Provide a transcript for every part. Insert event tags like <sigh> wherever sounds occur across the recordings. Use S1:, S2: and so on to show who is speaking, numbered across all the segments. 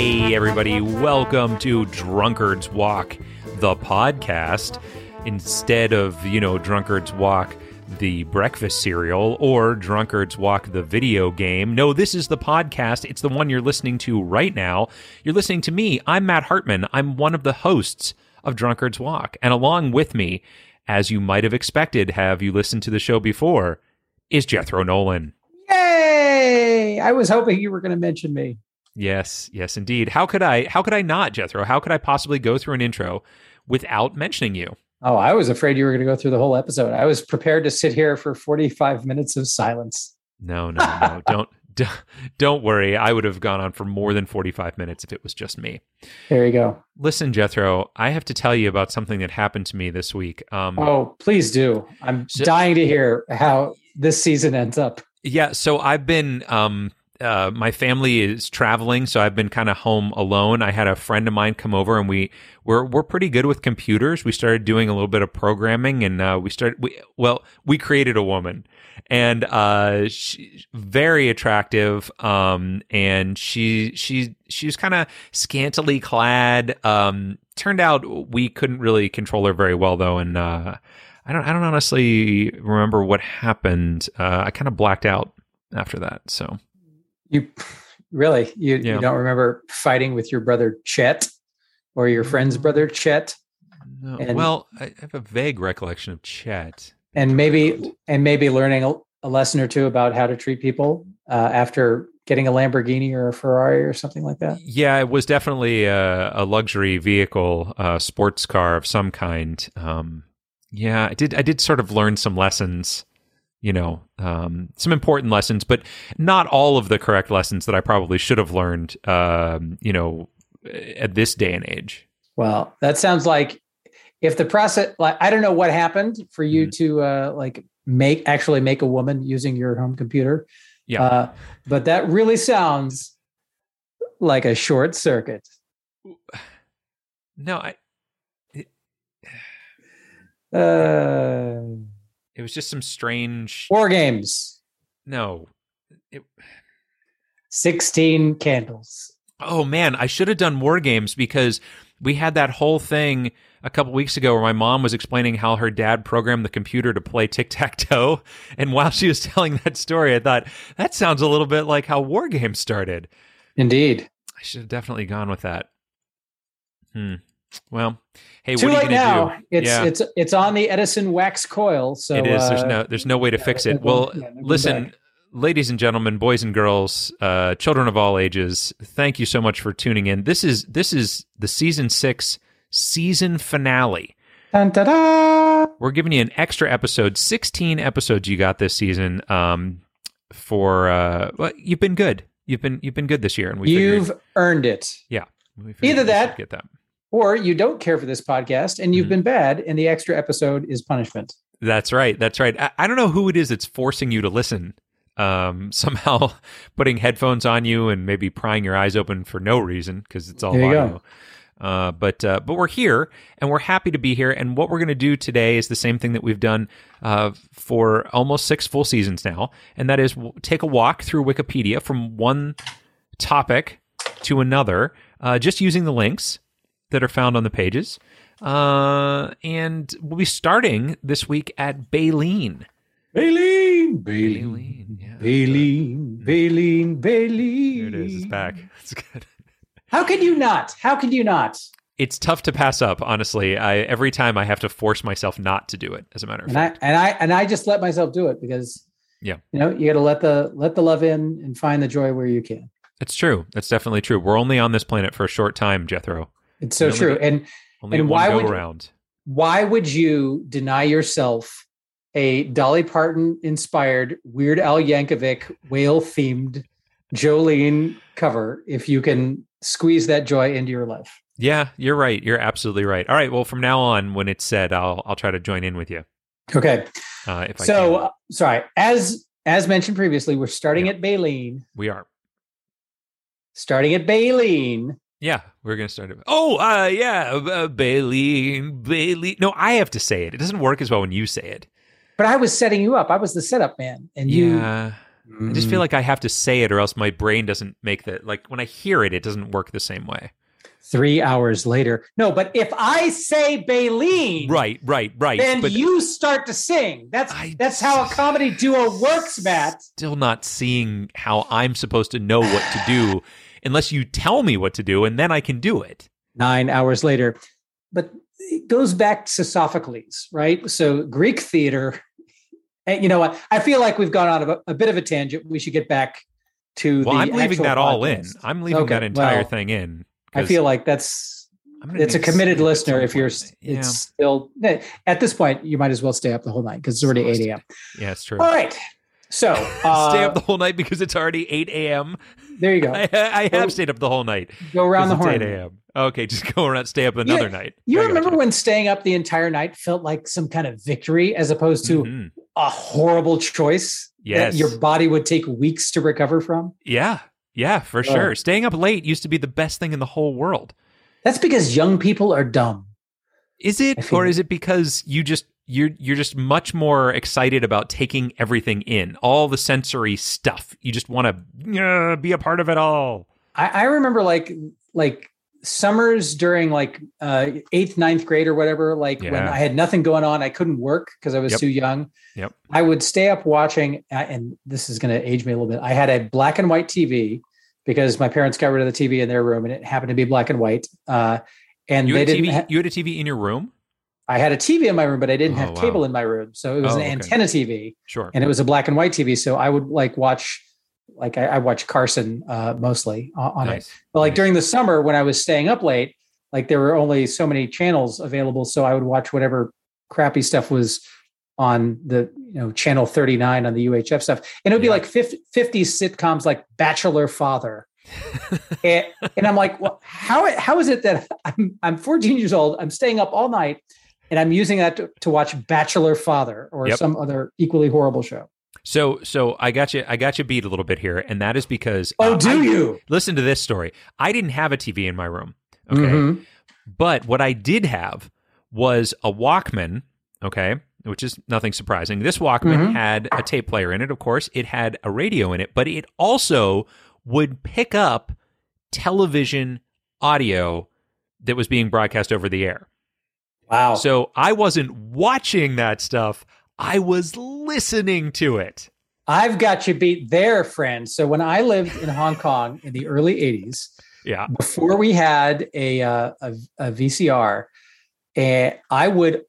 S1: Hey, everybody, welcome to Drunkard's Walk, the podcast. Instead of, you know, Drunkard's Walk, the breakfast cereal, or Drunkard's Walk, the video game. No, this is the podcast. It's the one you're listening to right now. You're listening to me. I'm Matt Hartman. I'm one of the hosts of Drunkard's Walk. And along with me, as you might have expected, have you listened to the show before, is Jethro Nolan.
S2: Yay! I was hoping you were going to mention me.
S1: Yes, yes, indeed. How could I? How could I not, Jethro? How could I possibly go through an intro without mentioning you?
S2: Oh, I was afraid you were going to go through the whole episode. I was prepared to sit here for 45 minutes of silence.
S1: No, no, no. <laughs> don't, don't don't worry. I would have gone on for more than 45 minutes if it was just me.
S2: There you go.
S1: Listen, Jethro, I have to tell you about something that happened to me this week. Um,
S2: oh, please do. I'm so, dying to hear how this season ends up.
S1: Yeah, so I've been um, uh, my family is traveling, so I've been kind of home alone. I had a friend of mine come over, and we we're we're pretty good with computers. We started doing a little bit of programming, and uh, we started. We, well, we created a woman, and uh, she, very attractive. Um, and she she she was kind of scantily clad. Um, turned out we couldn't really control her very well, though, and uh, I don't I don't honestly remember what happened. Uh, I kind of blacked out after that, so.
S2: You really you, yeah. you don't remember fighting with your brother Chet or your friend's mm. brother Chet?
S1: No. And, well, I have a vague recollection of Chet.
S2: And maybe and maybe learning a, a lesson or two about how to treat people uh, after getting a Lamborghini or a Ferrari or something like that?
S1: Yeah, it was definitely a, a luxury vehicle, a sports car of some kind. Um, yeah, I did. I did sort of learn some lessons you know, um, some important lessons, but not all of the correct lessons that I probably should have learned, um, you know, at this day and age.
S2: Well, that sounds like if the process, like, I don't know what happened for you mm-hmm. to uh, like make actually make a woman using your home computer.
S1: Yeah. Uh,
S2: but that really sounds like a short circuit.
S1: No, I. It,
S2: uh,
S1: it was just some strange
S2: war games.
S1: No. It...
S2: 16 candles.
S1: Oh man, I should have done war games because we had that whole thing a couple weeks ago where my mom was explaining how her dad programmed the computer to play tic tac toe. <laughs> And while she was telling that story, I thought that sounds a little bit like how war games started.
S2: Indeed.
S1: I should have definitely gone with that. Hmm. Well, hey,
S2: Too
S1: what
S2: are you
S1: now.
S2: Do? It's yeah. it's it's on the Edison wax coil. So
S1: it is. There's uh, no there's no way to fix it. Well, yeah, listen, back. ladies and gentlemen, boys and girls, uh, children of all ages, thank you so much for tuning in. This is this is the season six season finale.
S2: Dun, da, da.
S1: We're giving you an extra episode, 16 episodes you got this season. Um, for uh, well, you've been good. You've been you've been good this year, and we
S2: you've figured, earned it.
S1: Yeah,
S2: either that, get that or you don't care for this podcast and you've mm-hmm. been bad and the extra episode is punishment.
S1: That's right. That's right. I, I, don't know who it is that's forcing you to listen um, <laughs> somehow putting headphones on you and maybe prying your eyes open for no reason because it's all audio. Uh, but uh, but we're here and we're happy to be here. And what we're going to do today is the same thing that we've done uh, for almost six full seasons now. And that is take a walk through wikipedia from one topic to another uh, just using the links that are found on the pages. Uh, and we'll be starting this week at Baleen.
S2: Baleen, Baleen, yeah. Baleen, Baleen, Baleen.
S1: Here it is. It's back. <laughs> It's good.
S2: How can you not? How can you not?
S1: It's tough to pass up, honestly. I every time I have to force myself not to do it. As a matter of
S2: and
S1: fact,
S2: I and I and I just let myself do it because
S1: yeah,
S2: you know, you got to let the let the love in and find the joy where you can.
S1: It's true. That's definitely true. We're only on this planet for a short time, Jethro.
S2: It's so true. Get, and and why would
S1: around.
S2: why would you deny yourself a Dolly Parton inspired Weird Al Yankovic whale themed Jolene cover if you can squeeze that joy into your life?
S1: Yeah, you're right. You're absolutely right. All right. Well, from now on, when it's said, I'll I'll try to join in with you.
S2: Okay.
S1: Uh, if I
S2: so, uh, sorry. As as mentioned previously, we're starting yeah. at Baleen.
S1: We are
S2: starting at Baleen.
S1: Yeah, we're gonna start it. Oh, uh, yeah, uh, Bailey, Bailey. No, I have to say it. It doesn't work as well when you say it.
S2: But I was setting you up. I was the setup man, and you.
S1: Yeah, I just feel like I have to say it or else my brain doesn't make the like when I hear it, it doesn't work the same way.
S2: three hours later. No, but if I say Baleen,
S1: Right, right, right.
S2: then
S1: but
S2: you start to sing. That's
S1: I-
S2: that's how a comedy duo works, Matt.
S1: still not seeing how I'm supposed to know what to do unless you tell me what to do and then I can do it.
S2: Nine hours later, but it goes back to Sophocles, right? So Greek theater. And you know what? I feel like we've gone on a, a bit of a tangent. We should get back to
S1: Well,
S2: the
S1: I'm leaving that all in. I'm leaving
S2: Okay,
S1: that entire
S2: well,
S1: thing in.
S2: I feel like that's it's a committed listener if you're.
S1: Yeah,
S2: it's still eh, at this point you might as well stay up the whole night because it's already 8 a.m
S1: yeah, it's true.
S2: all right so uh, <laughs>
S1: Stay up the whole night because it's already 8 a.m.
S2: there you go <laughs>
S1: I, I
S2: Go-
S1: have stayed up the whole night.
S2: go around the
S1: it's
S2: horn
S1: 8 a.m. Okay, <laughs> just go around, stay up another night.
S2: you
S1: I
S2: remember
S1: gotcha.
S2: when staying up the entire night felt like some kind of victory as opposed to
S1: Mhm.
S2: a horrible choice
S1: Yes.
S2: that your body would take weeks to recover from
S1: Yeah, yeah, for
S2: Oh.
S1: sure. Staying up late used to be the best thing in the whole world.
S2: that's because young people are dumb
S1: Is it, or is it because you just you're you're just much more excited about taking everything in, all the sensory stuff. You just want to uh, be a part of it all.
S2: I, I remember like like summers during like uh eighth ninth grade or whatever like when i had nothing going on i couldn't work because i was
S1: Yep.
S2: too young
S1: Yep.
S2: i would stay up watching uh, and this is going to age me a little bit i had a black and white tv because my parents got rid of the tv in their room and it happened to be black and white uh and
S1: You
S2: they didn't
S1: TV.
S2: ha-
S1: you had a TV in your room.
S2: I had a tv in my room but i didn't
S1: Oh,
S2: have
S1: wow.
S2: cable in my room so it was
S1: Oh,
S2: an
S1: okay.
S2: antenna tv
S1: Sure.
S2: and it was a black and white tv so i would like watch like i, I watch carson uh mostly on, on it but like
S1: Nice.
S2: during the summer when I was staying up late, like there were only so many channels available, so I would watch whatever crappy stuff was on the you know channel 39 on the UHF stuff. And it would be like 50, 50 sitcoms like Bachelor Father. <laughs> and, and I'm like, well, how how is it that I'm I'm 14 years old, I'm staying up all night and I'm using that to, to watch Bachelor Father or
S1: Yep.
S2: some other equally horrible show.
S1: So so I got you I got you beat a little bit here, and that is because
S2: Oh,
S1: uh,
S2: do
S1: I-
S2: you?
S1: listen to this story? I didn't have a TV in my room. Okay.
S2: Mhm.
S1: But what I did have was a Walkman, okay, which is nothing surprising. This Walkman
S2: Mhm.
S1: had a tape player in it, of course. It had a radio in it, but it also would pick up television audio that was being broadcast over the air.
S2: Wow.
S1: So I wasn't watching that stuff, I was listening to it.
S2: I've got you beat there, friend. So when I lived in Hong Kong in the early '80s,
S1: Yeah.
S2: before we had a uh, a, a VCR, and I would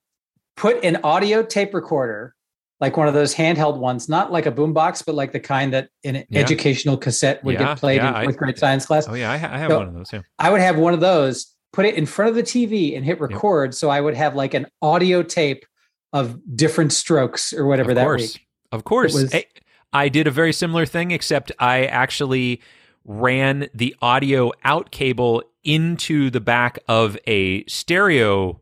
S2: put an audio tape recorder, like one of those handheld ones, not like a boombox, but like the kind that an
S1: Yeah.
S2: educational cassette would
S1: Yeah,
S2: get played
S1: yeah,
S2: in fourth grade science class.
S1: Oh, yeah. I, ha- I have
S2: So-
S1: one of those. Yeah.
S2: I would have one of those, put it in front of the TV, and hit record. So I would have like an audio tape of different strokes or whatever
S1: of
S2: that
S1: course.
S2: week.
S1: Of course.
S2: was-
S1: I, I did a very similar thing, except I actually ran the audio out cable into the back of a stereo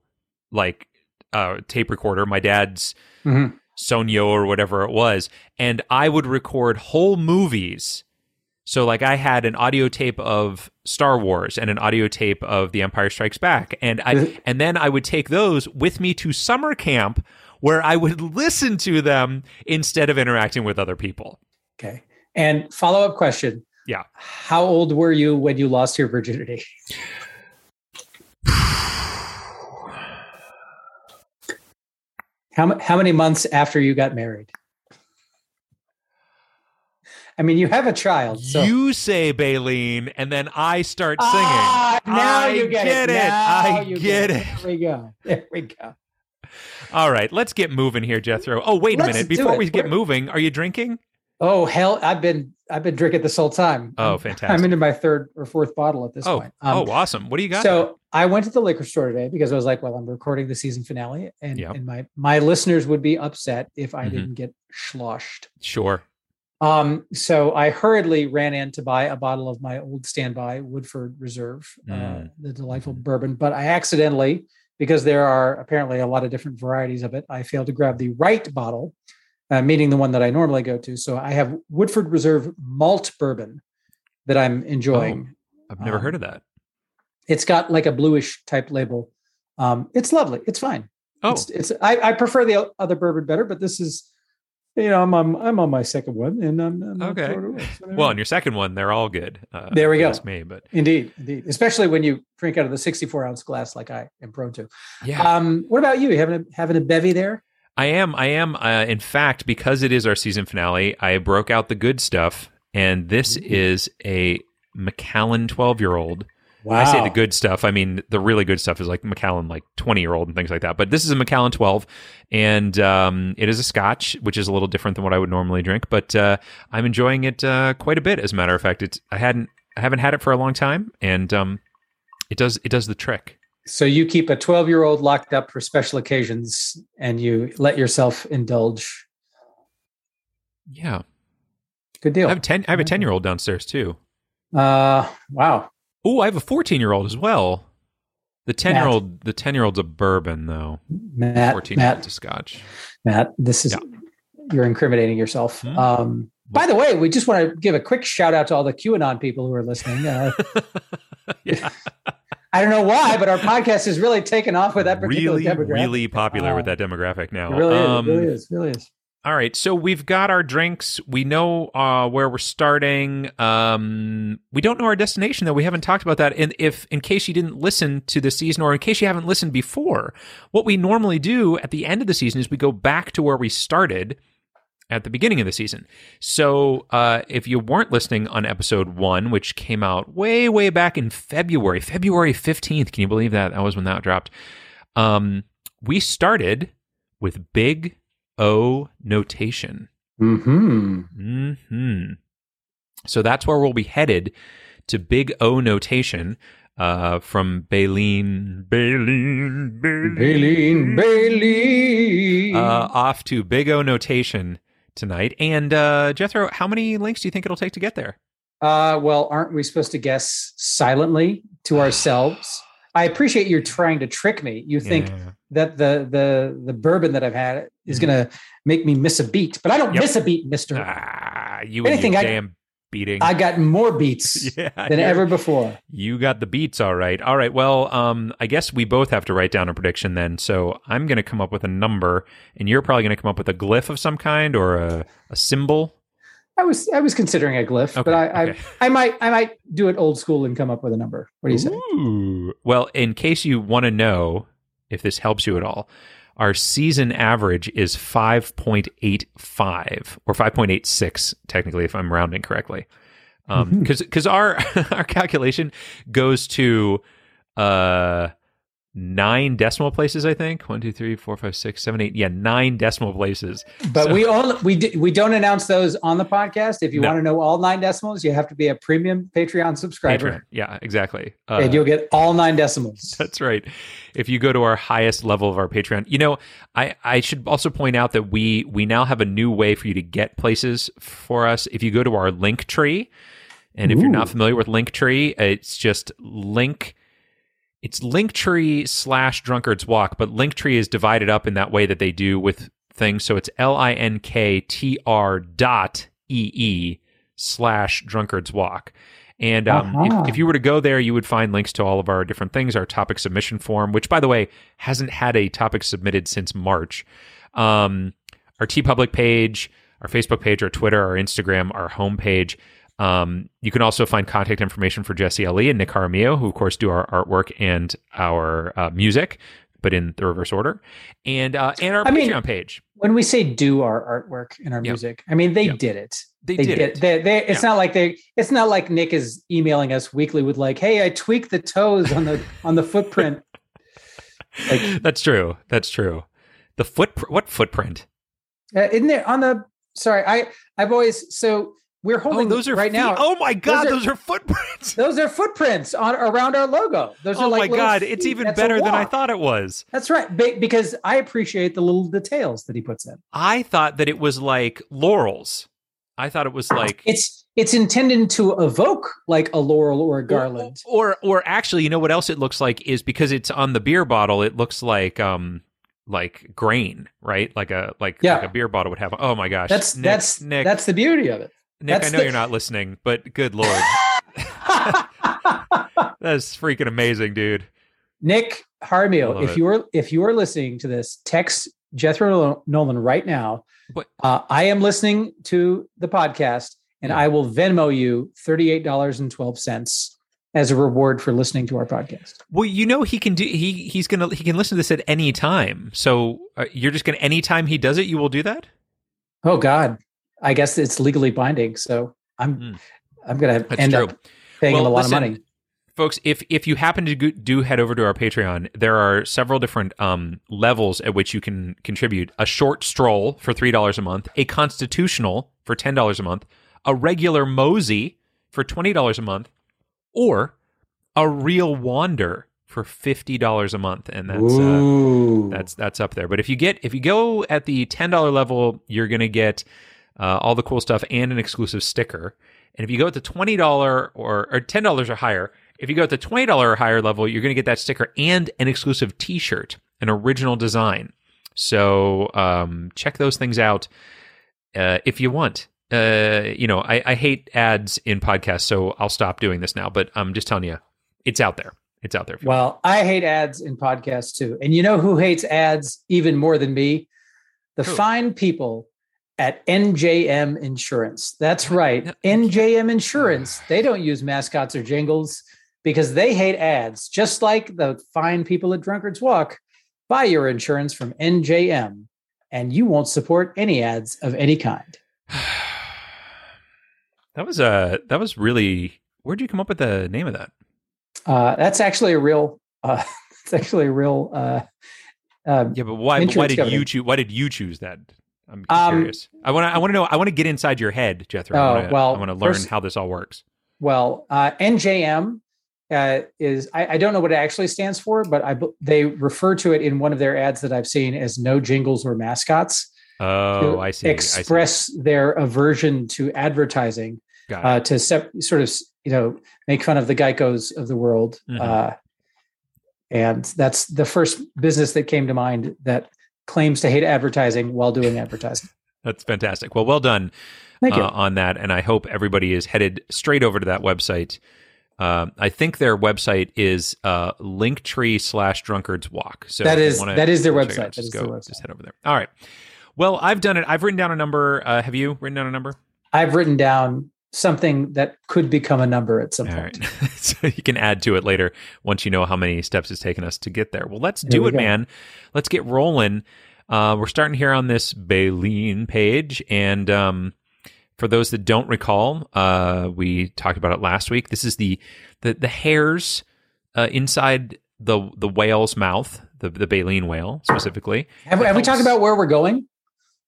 S1: like uh, tape recorder, my dad's
S2: Mhm.
S1: Sanyo or whatever it was, and I would record whole movies. So like I had an audio tape of Star Wars and an audio tape of The Empire Strikes Back and I <laughs> and then I would take those with me to summer camp where I would listen to them instead of interacting with other people.
S2: Okay. And follow up question.
S1: Yeah.
S2: How old were you when you lost your virginity? <sighs> How, how many months after you got married? I mean, you have a child. So
S1: You say Baleen and then I start singing.
S2: Ah, now
S1: I
S2: you get,
S1: get
S2: it.
S1: it. I
S2: you
S1: get
S2: There we go. There we go.
S1: All right, let's get moving here, Jethro. Oh, wait a
S2: Let's
S1: minute. Before we get
S2: We're-
S1: moving, are you drinking?
S2: Oh hell, I've been I've been drinking this whole time.
S1: Oh, fantastic.
S2: I'm into my third or fourth bottle at this
S1: Oh,
S2: point. Um,
S1: oh, awesome. What do you got?
S2: So I went to the liquor store today because I was like, well, I'm recording the season finale, and,
S1: Yep.
S2: and my my listeners would be upset if I
S1: Mhm.
S2: didn't get sloshed.
S1: sure.
S2: Um, so I hurriedly ran in to buy a bottle of my old standby Woodford Reserve, uh,
S1: Mm.
S2: the delightful bourbon. But I accidentally, because there are apparently a lot of different varieties of it, I failed to grab the right bottle, uh, meaning the one that I normally go to. So I have Woodford Reserve malt bourbon that I'm enjoying.
S1: I've never
S2: Um,
S1: heard of that.
S2: It's got like a bluish type label. Um, it's lovely. It's fine.
S1: Oh,
S2: It's, it's I, I prefer the other bourbon better, but this is you know, I'm on, I'm on my second one, and I'm, I'm
S1: Okay.
S2: throwing it away. So
S1: Well, on your second one, they're all good. Uh,
S2: There we go.
S1: ask Me, but
S2: indeed, indeed, especially when you drink out of the 64 ounce glass like I am prone to.
S1: yeah,
S2: Um, what about you? You having a, having a bevy there?
S1: I am. I am. Uh, in fact, because it is our season finale, I broke out the good stuff, and this
S2: Ooh.
S1: is a Macallan twelve-year-old.
S2: Wow.
S1: I say the good stuff. I mean, the really good stuff is like Macallan, like 20 year old and things like that. But this is a Macallan 12, and um, it is a scotch, which is a little different than what I would normally drink. But uh, I'm enjoying it uh, quite a bit. As a matter of fact, it's I hadn't I haven't had it for a long time, and um, it does it does the trick.
S2: So you keep a 12 year old locked up for special occasions, and you let yourself indulge.
S1: Yeah,
S2: Good deal.
S1: I have a 10 I have a 10 year old downstairs too.
S2: Uh, wow.
S1: Oh, I have a 14 year old as well. The 10 year old the 10 year old's a bourbon though.
S2: Matt,
S1: 14 year old's
S2: Matt,
S1: a scotch.
S2: Matt, this is
S1: Yeah.
S2: you're incriminating yourself.
S1: Hmm.
S2: Um, by the way, we just want to give a quick shout out to all the QAnon people who are listening. Uh, <laughs>
S1: yeah. <laughs>
S2: I don't know why, but our podcast has really taken off with that particular
S1: really,
S2: demographic.
S1: really popular with
S2: Uh,
S1: that demographic now.
S2: It really,
S1: Um,
S2: is, it really is. Really is.
S1: All right, so we've got our drinks. We know uh, where we're starting. Um, we don't know our destination, though. We haven't talked about that. And if, in case you didn't listen to the season, or in case you haven't listened before, what we normally do at the end of the season is we go back to where we started at the beginning of the season. So uh, if you weren't listening on episode one, which came out way, way back in February, February 15th, can you believe that? That was when that dropped. Um, we started with Big O notation.
S2: Hmm.
S1: hmm So that's where we'll be headed to Big O notation uh, from Baleen, Baleen,
S2: Baleen, Baleen.
S1: uh, off to Big O notation tonight. And uh, Jethro, how many links do you think it'll take to get there?
S2: Uh, well, aren't we supposed to guess silently to <sighs> ourselves? I appreciate you're trying to trick me. You think
S1: Yeah.
S2: that the the the bourbon that I've had is going to make me miss a beat, but I don't
S1: Yep.
S2: miss a beat, Mister.
S1: Ah, you
S2: Anything I-
S1: damn beating.
S2: I got more beats <laughs>
S1: yeah,
S2: than ever before.
S1: You got the beats, all right. All right. Well, um, I guess we both have to write down a prediction then. So I'm going to come up with a number, and you're probably going to come up with a glyph of some kind or a, a symbol.
S2: I was I was considering a glyph,
S1: Okay,
S2: but I,
S1: okay.
S2: I I might I might do it old school and come up with a number. What do you say?
S1: Well, in case you want to know if this helps you at all, our season average is 5.85 or 5.86 technically if I'm rounding correctly. Um
S2: Mhm.
S1: cuz cuz our <laughs> our calculation goes to uh 9 decimal places I think. One, two, three, four, five, six, seven, eight. Yeah, 9 decimal places.
S2: But
S1: So-
S2: we all we we don't announce those on the podcast. If you
S1: No.
S2: want to know all nine decimals, you have to be a premium Patreon subscriber,
S1: Patreon. Yeah, exactly. Uh,
S2: and you'll get all nine decimals. <laughs>
S1: That's right. If you go to our highest level of our Patreon, you know, I, I should also point out that we we now have a new way for you to get places for us. If you go to our Linktree, and if you're not familiar with Linktree it's just link. It's Linktree slash Drunkard's Walk, but Linktree is divided up in that way that they do with things. So it's L I N K T R dot E E slash Drunkard's Walk. And um,
S2: Uh-huh.
S1: if, if you were to go there, you would find links to all of our different things, our topic submission form, which, by the way, hasn't had a topic submitted since March. Um, our TeePublic page, our Facebook page, our Twitter, our Instagram, our homepage. Um, you can also find contact information for Jesse Ali and Nick Jaramillo, who, of course, do our artwork and our uh, music, but in the reverse order, and uh, and our
S2: I mean-
S1: Patreon page.
S2: When we say do our artwork and our
S1: Yeah.
S2: music, I mean they
S1: Yeah.
S2: did it.
S1: They,
S2: They
S1: did,
S2: did.
S1: it.
S2: They, they, it's not like they. It's not like Nick is emailing us weekly with like, "Hey, I tweaked the toes on the <laughs> on the footprint." Like-
S1: That's true. That's true. The foot. What footprint?
S2: Uh, isn't there on the? Sorry, I I've always so we're
S1: Oh,
S2: holding
S1: those are
S2: right
S1: feet.
S2: now.
S1: Oh my god,
S2: are-
S1: those are footprints.
S2: Those are footprints on around our logo. Those
S1: oh
S2: are like
S1: my god, it's even
S2: That's
S1: better than I thought it was.
S2: That's right, Be- because I appreciate the little details that he puts in.
S1: I thought that it was like laurels. I thought it was like
S2: It's it's intended to evoke like a laurel or a garland.
S1: Or, or or actually, you know what else it looks like is because it's on the beer bottle. It looks like um like grain, right? Like a like
S2: Yeah.
S1: like a beer bottle would have. Oh my gosh,
S2: That's
S1: Nick,
S2: that's
S1: Nick.
S2: that's the beauty of it.
S1: Nick. I know
S2: the-
S1: you're not listening, but good lord, <laughs> <laughs> that's freaking amazing, dude.
S2: Nick
S1: Jaramillo,
S2: if
S1: it.
S2: you are if you are listening to this, text Jethro Nolan right now. Uh, I am listening to the podcast, and
S1: Yeah.
S2: I will Venmo you thirty eight dollars and twelve cents as a reward for listening to our podcast.
S1: Well, you know he can do he he's gonna he can listen to this at any time. So uh, you're just gonna anytime he does it, you will do that.
S2: Oh God, I guess it's legally binding. So I'm
S1: Mm.
S2: I'm gonna
S1: That's
S2: end
S1: true.
S2: up paying
S1: Well,
S2: him a lot
S1: listen,
S2: of money.
S1: folks if if you happen to go, do head over to our patreon there are several different um, levels at which you can contribute a short stroll for $3 a month a constitutional for $10 a month a regular mosey for $20 a month or a real wander for $50 a month and that's uh, that's that's up there. But if you get if you go at the ten dollar level, you're gonna get uh, all the cool stuff and an exclusive sticker. And if you go at the twenty dollar or or ten dollars or higher, if you go at the twenty dollar or higher level, you're gonna get that sticker and an exclusive T-shirt, an original design. So um, check those things out uh, if you want. Uh, you know, I, I hate ads in podcasts, so I'll stop doing this now. But I'm just telling you, it's out there. It's out there. want.
S2: Well, I hate ads in podcasts too. And you know who hates ads even more than me? The
S1: Who?
S2: fine people at NJM Insurance. That's right. NJM Insurance. They don't use mascots or jingles because they hate ads, just like the fine people at Drunkard's Walk. Buy your insurance from NJM and you won't support any ads of any kind. <sighs>
S1: That was uh that was really where'd you come up with the name of that?
S2: Uh, that's actually a real, uh, <laughs> it's actually a real, uh, uh,
S1: Yeah, but why but why did you choose why did you choose that? I'm
S2: Um,
S1: curious. I want to I want to know I want to get inside your head, Jethro. I
S2: Oh,
S1: wanna,
S2: well,
S1: I want to learn
S2: first-
S1: how this all works.
S2: Well, uh, NJM uh, is I, I don't know what it actually stands for, but I they refer to it in one of their ads that I've seen as no jingles or mascots
S1: Oh, I see. I see.
S2: express their aversion to advertising uh, to sep- sort of you know make fun of the Geicos of the world.
S1: Mhm.
S2: Uh, and that's the first business that came to mind that claims to hate advertising while doing advertising. <laughs>
S1: That's fantastic. Well, well done
S2: Thank you.
S1: uh, on that, and I hope everybody is headed straight over to that website. Um, I think their website is uh, Linktree slash Drunkards Walk. So
S2: That is-
S1: wanna
S2: that is their website.
S1: out,
S2: That
S1: Just
S2: is
S1: go,
S2: their website.
S1: just head over there. All right. Well, I've done it. I've written down a number. Uh, have you written down a number?
S2: I've written down something that could become a number at some
S1: All
S2: point.
S1: right. <laughs> so you can add to it later once you know how many steps it's taken us to get there. Well, let's
S2: There
S1: do
S2: we
S1: it,
S2: go.
S1: man. Let's get rolling. Uh, we're starting here on this Baleen page. And um, for those that don't recall, uh, we talked about it last week. This is the the, the hairs uh, inside the the whale's mouth, the, the Baleen whale specifically.
S2: Have, have we talked about where we're going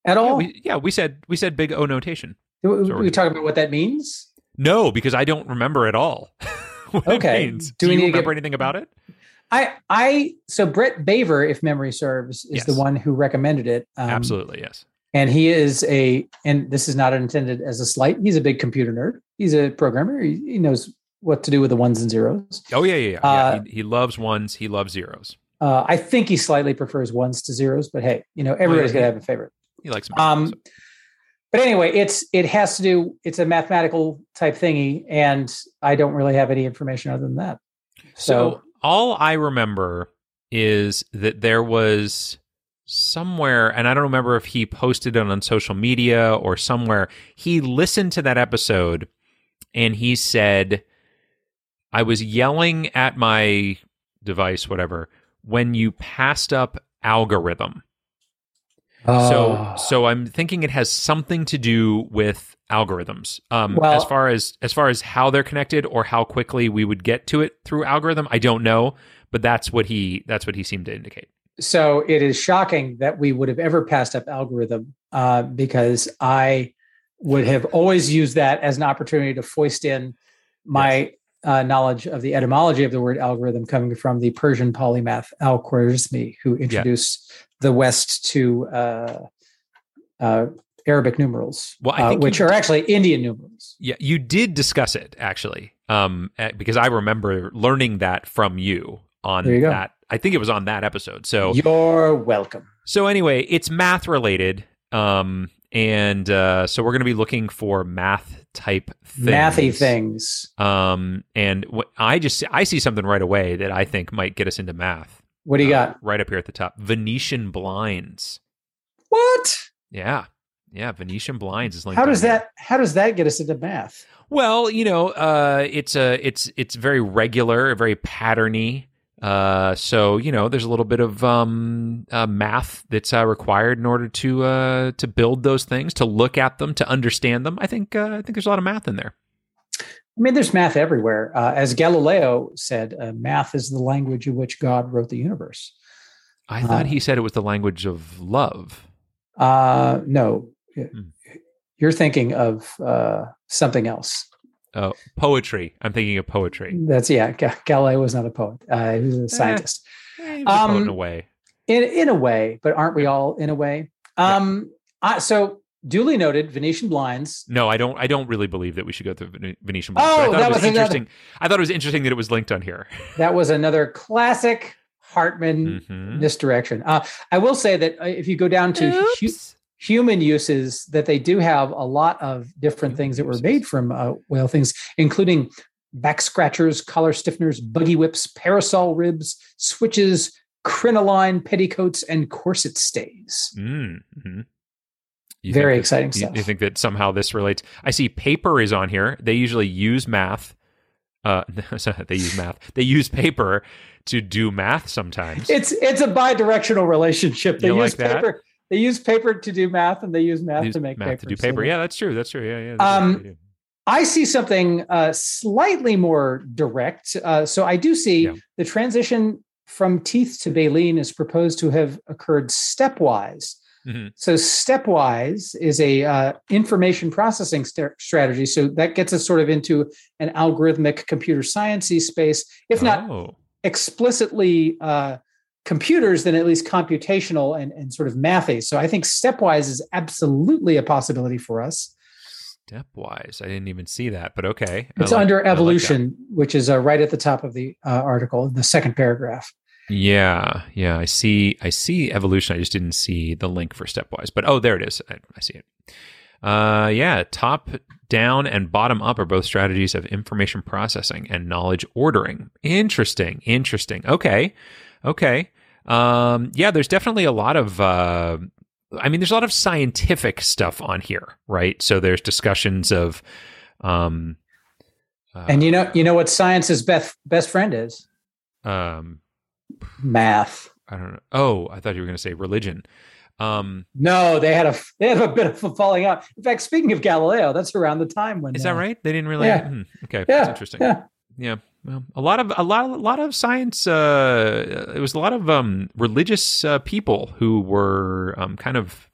S2: at
S1: Yeah
S2: all?
S1: we, yeah, we said we said big O notation.
S2: We,
S1: so
S2: we talk about what that means.
S1: No, because I don't remember at all. <laughs> what
S2: Okay.
S1: It means.
S2: Do
S1: Do,
S2: we
S1: you
S2: to get-
S1: remember anything about it?
S2: I, I, so Brett Baver, if memory serves, is
S1: Yes.
S2: the one who recommended it. Um,
S1: Absolutely, yes.
S2: And he is a, and this is not intended as a slight. He's a big computer nerd. He's a programmer. He, he knows what to do with the ones and zeros.
S1: Oh yeah, yeah, yeah.
S2: Uh,
S1: yeah. He, he loves ones. He loves zeros.
S2: Uh, I think he slightly prefers ones to zeros, but hey, you know, everybody's
S1: yeah.
S2: gonna have a favorite.
S1: He likes them.
S2: Um, but anyway, it's it has to do. It's a mathematical type thingy, and I don't really have any information other than that.
S1: so
S2: So,
S1: all I remember is that there was somewhere, and I don't remember if he posted it on social media or somewhere. He listened to that episode, and he said, "I was yelling at my device, whatever, when you passed up algorithm." So
S2: Oh.
S1: so I'm thinking it has something to do with algorithms. Um
S2: Well-
S1: as far as as far as how they're connected or how quickly we would get to it through algorithm, I don't know, but that's what he that's what he seemed to indicate.
S2: so it is shocking that we would have ever passed up algorithm uh, because I would have always used that as an opportunity to foist in my uh, knowledge of the etymology of the word algorithm coming from the Persian polymath Al Khwarizmi, who introduced the West to uh, uh, Arabic numerals,
S1: Well, I
S2: uh, which are actually Indian numerals.
S1: Yeah, you did discuss it actually. Um eh, because I remember learning that from you on
S2: you
S1: that. I think it was on that episode. So
S2: You're welcome.
S1: So anyway, it's math related. Um and uh so we're going to be looking for math type things.
S2: Mathy things.
S1: Um, and what I just I see something right away that I think might get us into math.
S2: What do you
S1: Uh,
S2: got?
S1: right up here at the top? Venetian blinds.
S2: What?
S1: Yeah. Yeah, Venetian blinds is linked.
S2: How does
S1: here.
S2: that how does that get us into math?
S1: Well, you know, uh, it's a it's it's very regular, very patterny. Uh, so you know, there's a little bit of um, uh, math that's uh, required in order to uh, to build those things, to look at them, to understand them. I think uh, I think there's a lot of math in there.
S2: I mean, there's math everywhere. Uh, as Galileo said, uh, math is the language in which God wrote the universe.
S1: I thought
S2: Uh,
S1: he said it was the language of love.
S2: Uh, no,
S1: Hmm.
S2: you're thinking of uh, something else.
S1: Oh, poetry. I'm thinking of poetry.
S2: That's yeah. Ga- Galileo was not a poet. Uh, he was a scientist
S1: Eh, he was a poet in
S2: Um,
S1: a way.
S2: in in a way, but aren't we all in a way? Um, I, so duly noted, Venetian blinds.
S1: No, I don't. I don't really believe that we should go through Venetian blinds.
S2: Oh,
S1: but I thought
S2: that
S1: it was,
S2: was another-
S1: interesting. I thought it was interesting that it was linked on here. <laughs>
S2: That was another classic Hartman
S1: Mhm.
S2: misdirection. Uh, I will say that uh, if you go down to hu-
S1: Oops.
S2: Human uses, that they do have a lot of different things that were made from uh, whale things, including back scratchers, collar stiffeners, buggy whips, parasol ribs, switches, crinoline petticoats, and corset stays.
S1: Mm, mhm. You
S2: Very
S1: that-
S2: exciting stuff.
S1: You think that somehow this relates? I see paper is on here. They usually use math. Uh, <laughs> they use math. They use paper to do math sometimes.
S2: It's it's a bi-directional relationship. They
S1: You
S2: use
S1: like that?
S2: They use paper to do math, and they use math
S1: They
S2: to make
S1: math
S2: paper.
S1: to do paper.
S2: they-
S1: yeah, that's true. That's true. Yeah, yeah.
S2: Um. I see something uh, slightly more direct. Uh, so I do see
S1: Yeah.
S2: the transition from teeth to baleen is proposed to have occurred stepwise.
S1: Mhm.
S2: So stepwise is a uh, information processing st- strategy. So that gets us sort of into an algorithmic computer sciencey space, if not
S1: Oh,
S2: explicitly uh, computers, than at least computational and, and sort of mathy. So I think stepwise is absolutely a possibility for us.
S1: stepwise. I didn't even see that, but okay.
S2: It's
S1: like-
S2: under
S1: I like
S2: evolution, which is uh, right at the top of the uh, article, in the second paragraph.
S1: Yeah, yeah. I see. I see evolution. I just didn't see the link for stepwise. But oh, there it is. I, I see it. Uh, yeah. Top down and bottom up are both strategies of information processing and knowledge ordering. Interesting. Interesting. Okay. Okay. Um, yeah. There's definitely a lot of. Uh, I mean, there's a lot of scientific stuff on here, right? So there's discussions of. Um, uh,
S2: And you know, you know what science's best best friend is?
S1: um,
S2: Math.
S1: I don't know. Oh, I thought you were going to say religion. Um,
S2: No, they had a they had a bit of a falling out. In fact, speaking of Galileo, that's around the time when
S1: is that
S2: uh,
S1: right? They didn't really.
S2: yeah.
S1: Hmm, okay,
S2: Yeah,
S1: that's interesting.
S2: Yeah,
S1: Yeah. Well, a lot of a lot a lot of science. Uh, it was a lot of um, religious uh, people who were um, kind of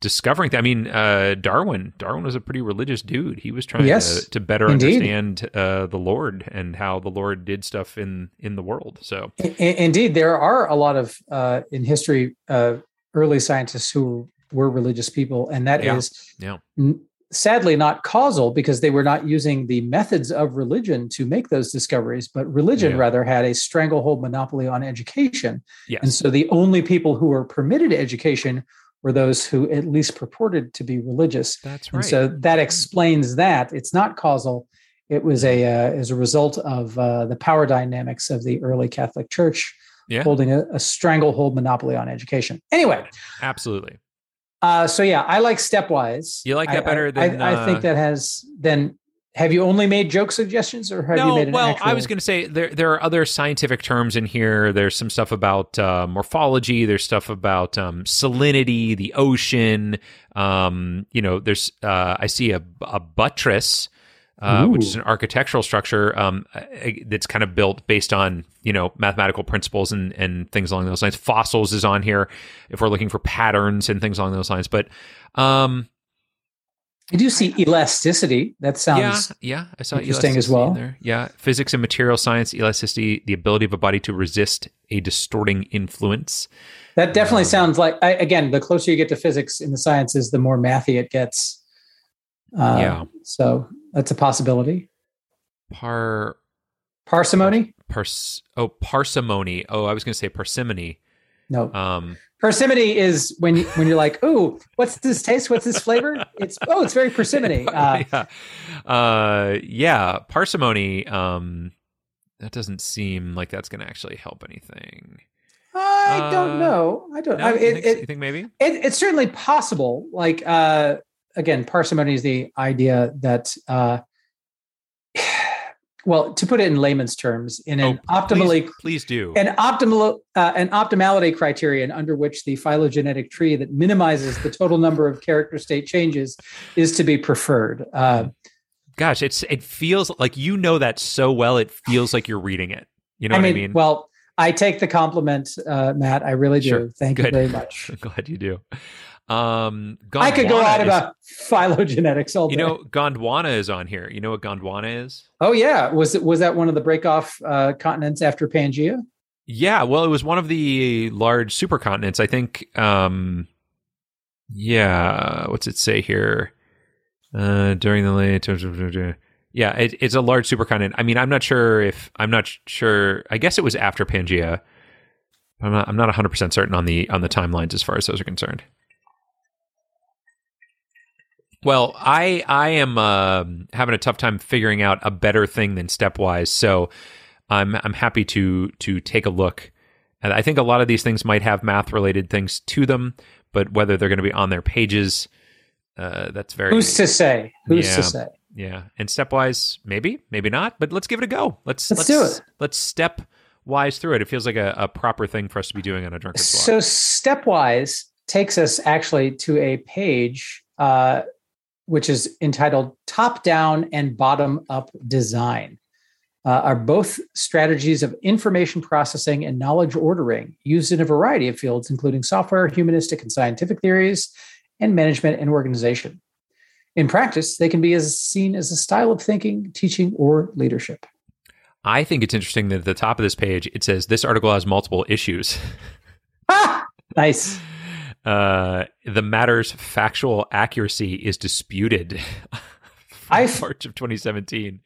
S1: discovering. Th- I mean, uh, Darwin. Darwin was a pretty religious dude. He was trying
S2: Yes,
S1: to, to better
S2: indeed.
S1: understand uh, the Lord and how the Lord did stuff in in the world. So
S2: I- I- indeed, there are a lot of uh, in history uh, early scientists who were religious people, and that is
S1: Yeah.
S2: yeah. n- sadly not causal because they were not using the methods of religion to make those discoveries, but religion
S1: Yeah.
S2: rather had a stranglehold monopoly on education,
S1: yes,
S2: and so the only people who were permitted education were those who at least purported to be religious.
S1: that's
S2: And
S1: right.
S2: so that explains that it's not causal. It was a uh, as a result of uh, the power dynamics of the early Catholic Church
S1: yeah,
S2: holding a, a stranglehold monopoly on education. Anyway,
S1: absolutely.
S2: Uh, so yeah, I like stepwise.
S1: You like that
S2: I-
S1: better
S2: I,
S1: than,
S2: I, I
S1: uh,
S2: think that has then. Have you only made joke suggestions, or have you made an
S1: well,
S2: actual?
S1: I was going to say there there are other scientific terms in here. There's some stuff about uh, morphology. There's stuff about um, salinity, the ocean. Um, you know, there's uh, I see a, a buttress, uh, which is an architectural structure um, that's kind of built based on you know mathematical principles and and things along those lines. Fossils is on here if we're looking for patterns and things along those lines. But um,
S2: I do see elasticity. That sounds
S1: yeah, yeah. I saw
S2: interesting as well.
S1: There. Yeah, physics and material science, elasticity, the ability of a body to resist a distorting influence.
S2: that definitely
S1: Um,
S2: sounds like. I, again, the closer you get to physics in the sciences, the more mathy it gets. Uh,
S1: Yeah.
S2: So that's a possibility.
S1: Par,
S2: Parsimony?
S1: pars, oh, parsimony. Oh, I was going to say parsimony.
S2: No.
S1: Um,
S2: Parsimony is when you, when you're like, <laughs> "Oh, what's this taste? What's this flavor?" <laughs> It's oh, it's very parsimony. <laughs> Uh,
S1: yeah, uh, yeah, parsimony. Um, that doesn't seem like that's going to actually help anything.
S2: I
S1: Uh,
S2: don't know. I don't.
S1: No?
S2: I,
S1: you,
S2: it,
S1: think,
S2: it,
S1: you think maybe?
S2: it, it's certainly possible. Like uh, again, parsimony is the idea that, uh, <sighs> well, to put it in layman's terms, in an
S1: Oh,
S2: optimally
S1: please, please do.
S2: an optimal uh, an optimality criterion under which the phylogenetic tree that minimizes the total number of character state changes is to be preferred. Uh,
S1: Gosh, it's it feels like you know that so well. It feels like you're reading it. You know
S2: I
S1: what
S2: mean,
S1: I mean?
S2: well, I take the compliment, uh, Matt. I really do.
S1: Sure.
S2: Thank you very much.
S1: I'm <laughs> glad you do. Um,
S2: I could go
S1: Gondwana
S2: on
S1: is-
S2: about phylogenetics all day.
S1: You know, Gondwana is on here. You know what Gondwana is?
S2: oh yeah, was it was that one of the break off uh, continents after Pangea?
S1: Yeah, well, it was one of the large supercontinents. I think. Um, yeah, what's it say here? Uh, during the late. Yeah, it, it's a large supercontinent. I mean, I'm not sure if I'm not sure. I guess it was after Pangea. I'm not. I'm not 100 percent certain on the on the timelines as far as those are concerned. Well, I I am um having a tough time figuring out a better thing than stepwise. So I'm I'm happy to to take a look. And I think a lot of these things might have math related things to them, but whether they're going to be on their pages, uh, that's very
S2: Who's to say? Who's
S1: Yeah.
S2: to say?
S1: yeah. And stepwise, maybe, maybe not. But let's give it a go. Let's
S2: Let's do it.
S1: Let's step wise through it. It feels like a, a proper thing for us to be doing on a drunkard's walk.
S2: So stepwise takes us actually to a page uh, which is entitled "Top Down and Bottom Up Design." Uh, are both strategies of information processing and knowledge ordering used in a variety of fields, including software, humanistic and scientific theories, and management and organization. In practice, they can be as seen as a style of thinking, teaching, or leadership.
S1: I think it's interesting that at the top of this page it says this article has multiple issues.
S2: Ah, nice.
S1: Uh, the matter's factual accuracy is disputed. <laughs>
S2: I've-
S1: March of 2017.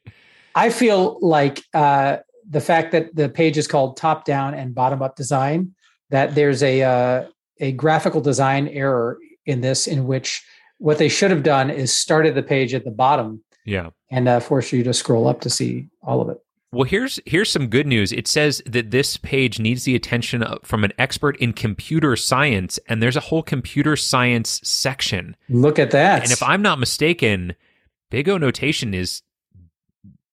S2: I feel like uh, the fact that the page is called top down and bottom up design, that there's a uh, a graphical design error in this, in which what they should have done is started the page at the bottom
S1: Yeah.
S2: and uh, force you to scroll up to see all of it.
S1: Well, here's here's some good news. It says that this page needs the attention of- from an expert in computer science, and there's a whole computer science section.
S2: Look at that.
S1: And if I'm not mistaken, Big O notation is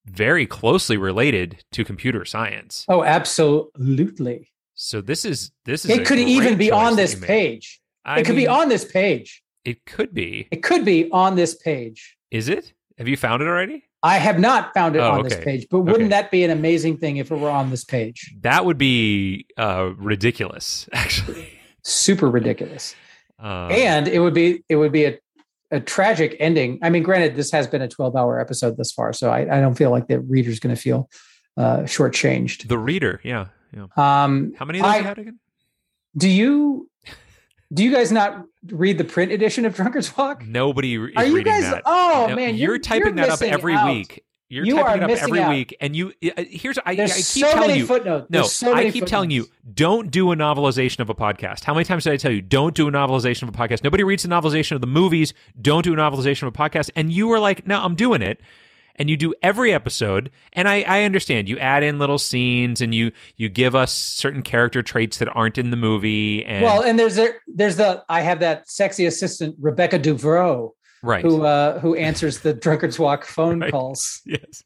S1: very closely related to computer science.
S2: oh, absolutely.
S1: So this is this is
S2: It could even be on this page.
S1: I
S2: it could be on this page.
S1: It could be.
S2: It could be on this page.
S1: Is it? Have you found it already?
S2: I have not found it
S1: Oh,
S2: on this page, but wouldn't
S1: Okay.
S2: that be an amazing thing if it were on this page?
S1: That would be uh, ridiculous, <laughs> actually.
S2: Super ridiculous.
S1: Um,
S2: and it would be it would be a, a tragic ending. I mean, granted, this has been a 12 hour episode thus far, so I, I don't feel like the reader's going to feel uh, shortchanged.
S1: the reader, yeah, yeah.
S2: Um,
S1: How many of those
S2: I-
S1: you had again?
S2: do you do you guys not read the print edition of Drunkard's Walk?
S1: Nobody is
S2: Are you guys?
S1: that.
S2: Oh
S1: No,
S2: man,
S1: you're,
S2: you're,
S1: typing
S2: you're
S1: that up every
S2: out.
S1: week. You're
S2: You
S1: typing
S2: are
S1: it up every
S2: out.
S1: week, and you uh, here's I, I keep
S2: so
S1: telling
S2: many
S1: you.
S2: footnotes.
S1: No,
S2: so
S1: I keep telling you, don't do a novelization of a podcast. How many times did I tell you, don't do a novelization of a podcast? Nobody reads the novelization of the movies. Don't do a novelization of a podcast. And you were like, no, I'm doing it. And you do every episode. And I, I understand you add in little scenes and you you give us certain character traits that aren't in the movie. And
S2: Well, and there's there, there's the I have that sexy assistant Rebecca Duvreau
S1: right,
S2: who uh, who answers the Drunkard's Walk phone <laughs>
S1: Right.
S2: calls.
S1: yes,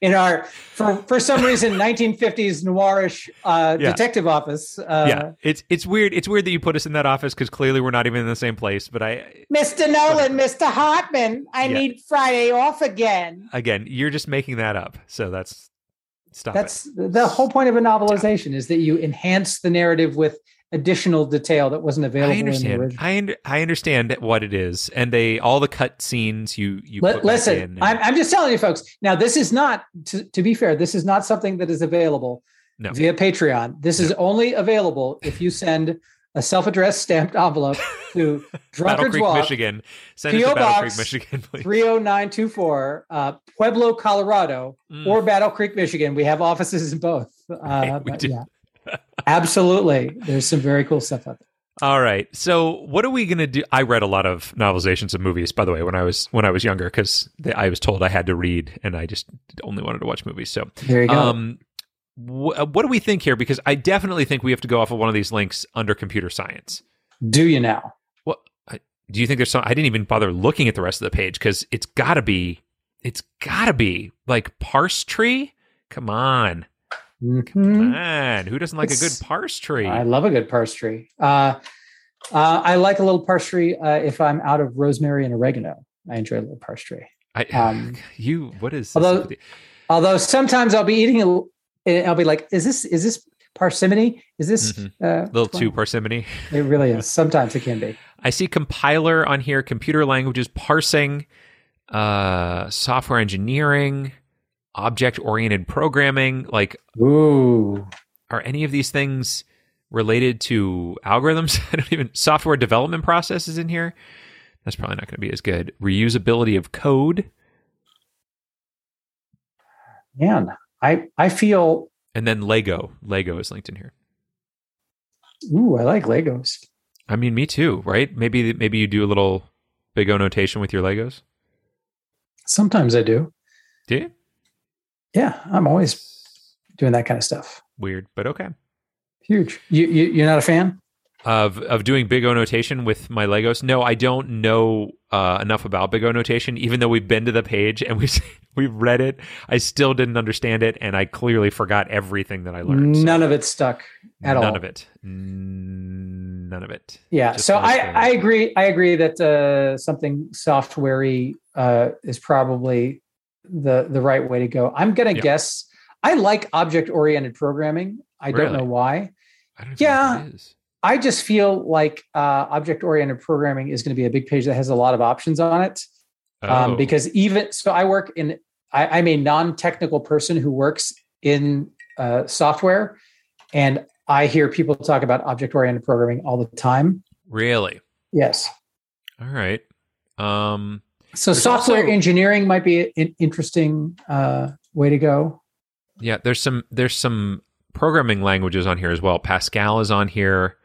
S2: in our for for some reason <laughs> 1950s noirish uh,
S1: Yeah.
S2: detective office. Uh,
S1: yeah. It's it's weird. It's weird that you put us in that office because clearly we're not even in the same place. But I
S2: Mr. Nolan, Mr. Hartman, I
S1: Yeah.
S2: need Friday off again.
S1: again, you're just making that up. So that's stop.
S2: That's the whole point of a novelization is that you enhance the narrative with additional detail that wasn't available
S1: I
S2: in the
S1: understand. I under, I understand what it is, and they all the cut scenes you you back
S2: listen,
S1: and-
S2: I'm, I'm just telling you, folks. Now, this is not, to, to be fair, this is not something that is available
S1: No.
S2: via Patreon. This is only available if you send a self-addressed stamped envelope to <laughs>
S1: Battle
S2: Drunkard's
S1: Creek,
S2: Walk,
S1: Michigan. Send
S2: P.O.
S1: to Battle
S2: Box
S1: Creek, Michigan, please.
S2: 30924 uh, Pueblo, Colorado,
S1: Mm.
S2: or Battle Creek, Michigan. We have offices in both. Uh,
S1: we
S2: but
S1: do.
S2: yeah, absolutely. There's some very cool stuff out there.
S1: All right. So, what are we going to do? I read a lot of novelizations of movies, by the way, when I was when I was younger, because I was told I had to read, and I just only wanted to watch movies. So,
S2: There you go.
S1: um, wh- what do we think here? Because I definitely think we have to go off of one of these links under computer science.
S2: Do you now?
S1: What I, do you think there's some? I didn't even bother looking at the rest of the page because it's got to be. It's got to be like parse tree. Come on,
S2: Mhm.
S1: man. Who doesn't like a good parse tree?
S2: I love a good parse tree. Uh, uh, I like a little parse tree uh, if I'm out of rosemary and oregano. I enjoy a little parse tree.
S1: I,
S2: um, <sighs>
S1: you what is
S2: although-
S1: you?
S2: Although sometimes I'll be eating a, and I'll be like, "Is this is this parsimony? Is this
S1: Mhm.
S2: uh,
S1: little too parsimony? <laughs>
S2: It really is. <laughs> Sometimes it can be.
S1: I see compiler on here, computer languages, parsing, uh, software engineering, object oriented programming. Like,
S2: Ooh,
S1: are any of these things related to algorithms? <laughs> I don't even software development processes in here. That's probably not going to be as good. Reusability of code,
S2: man, I I feel.
S1: and then Lego. Lego is linked in here.
S2: Ooh, I like Legos.
S1: I mean, me too, right? Maybe maybe you do a little big O notation with your Legos.
S2: Sometimes I do.
S1: Do you?
S2: Yeah, I'm always doing that kind of stuff.
S1: Weird, but okay.
S2: Huge. You, you you're not a fan?
S1: of of doing big O notation with my Legos. No, I don't know uh, enough about big O notation. Even though we've been to the page and <laughs> we've we've read it, I still didn't understand it, and I clearly forgot everything that I learned. So
S2: None of it stuck at all.
S1: none of it. None of it.
S2: Yeah.
S1: Just
S2: so I. I agree. I agree that uh, something softwarey uh, is probably the the right way to go. I'm gonna
S1: Yeah.
S2: guess. I like object oriented programming. I don't know why.
S1: I don't
S2: Yeah. I just feel like uh, object oriented programming is going to be a big page that has a lot of options on it. Um,
S1: Oh.
S2: because even so, I work in. I, I'm a non technical person who works in uh, software, and I hear people talk about object oriented programming all the time.
S1: really,
S2: Yes.
S1: all right. Um,
S2: So
S1: There's
S2: software
S1: also-
S2: engineering might be an interesting uh, way to go.
S1: yeah, there's some there's some programming languages on here as well. Pascal is on here.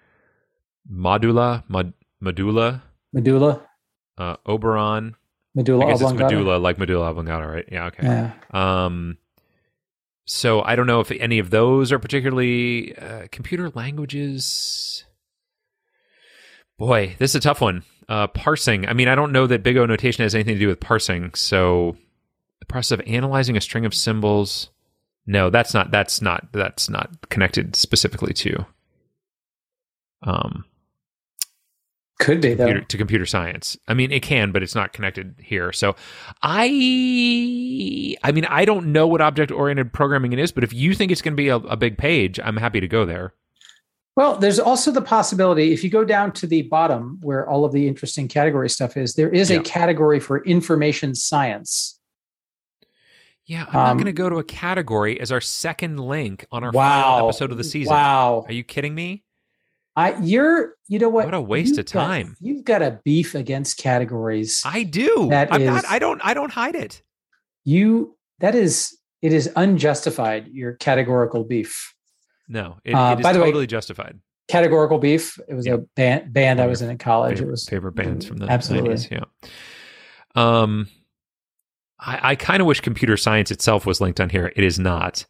S1: Modula, Mod, Modula,
S2: Medulla,
S1: uh, Oberon.
S2: medulla
S1: I guess it's medulla, like medulla oblongata, right? Yeah, okay.
S2: Yeah.
S1: Um, so I don't know if any of those are particularly uh, computer languages. Boy, this is a tough one. Uh, parsing. I mean, I don't know that Big O notation has anything to do with parsing. So the process of analyzing a string of symbols. No, that's not. That's not. That's not connected specifically to. Um,
S2: Could be though.
S1: computer, to computer science. I mean, it can, but it's not connected here. So, I, I mean, I don't know what object oriented programming it is, but if you think it's going to be a, a big page, I'm happy to go there.
S2: Well, there's also the possibility if you go down to the bottom where all of the interesting category stuff is, there is
S1: Yeah.
S2: a category for information science.
S1: Yeah, I'm not
S2: Um,
S1: going to go to a category as our second link on our
S2: wow.
S1: final episode of the season.
S2: Wow.
S1: Are you kidding me?
S2: I you're you know what?
S1: What a waste
S2: You've
S1: of
S2: got-
S1: time.
S2: you've got a beef against categories.
S1: I do.
S2: That
S1: I'm not. I don't. I don't hide it.
S2: you that is it is unjustified, your categorical beef.
S1: No, it,
S2: Uh,
S1: it is
S2: by the way-
S1: totally justified.
S2: Categorical beef. It was
S1: Yeah.
S2: a band band I was in in college.
S1: favorite,
S2: it was
S1: favorite bands from the
S2: absolutely.
S1: 90s. Yeah. Um, I, I kind of wish computer science itself was linked on here. It is not.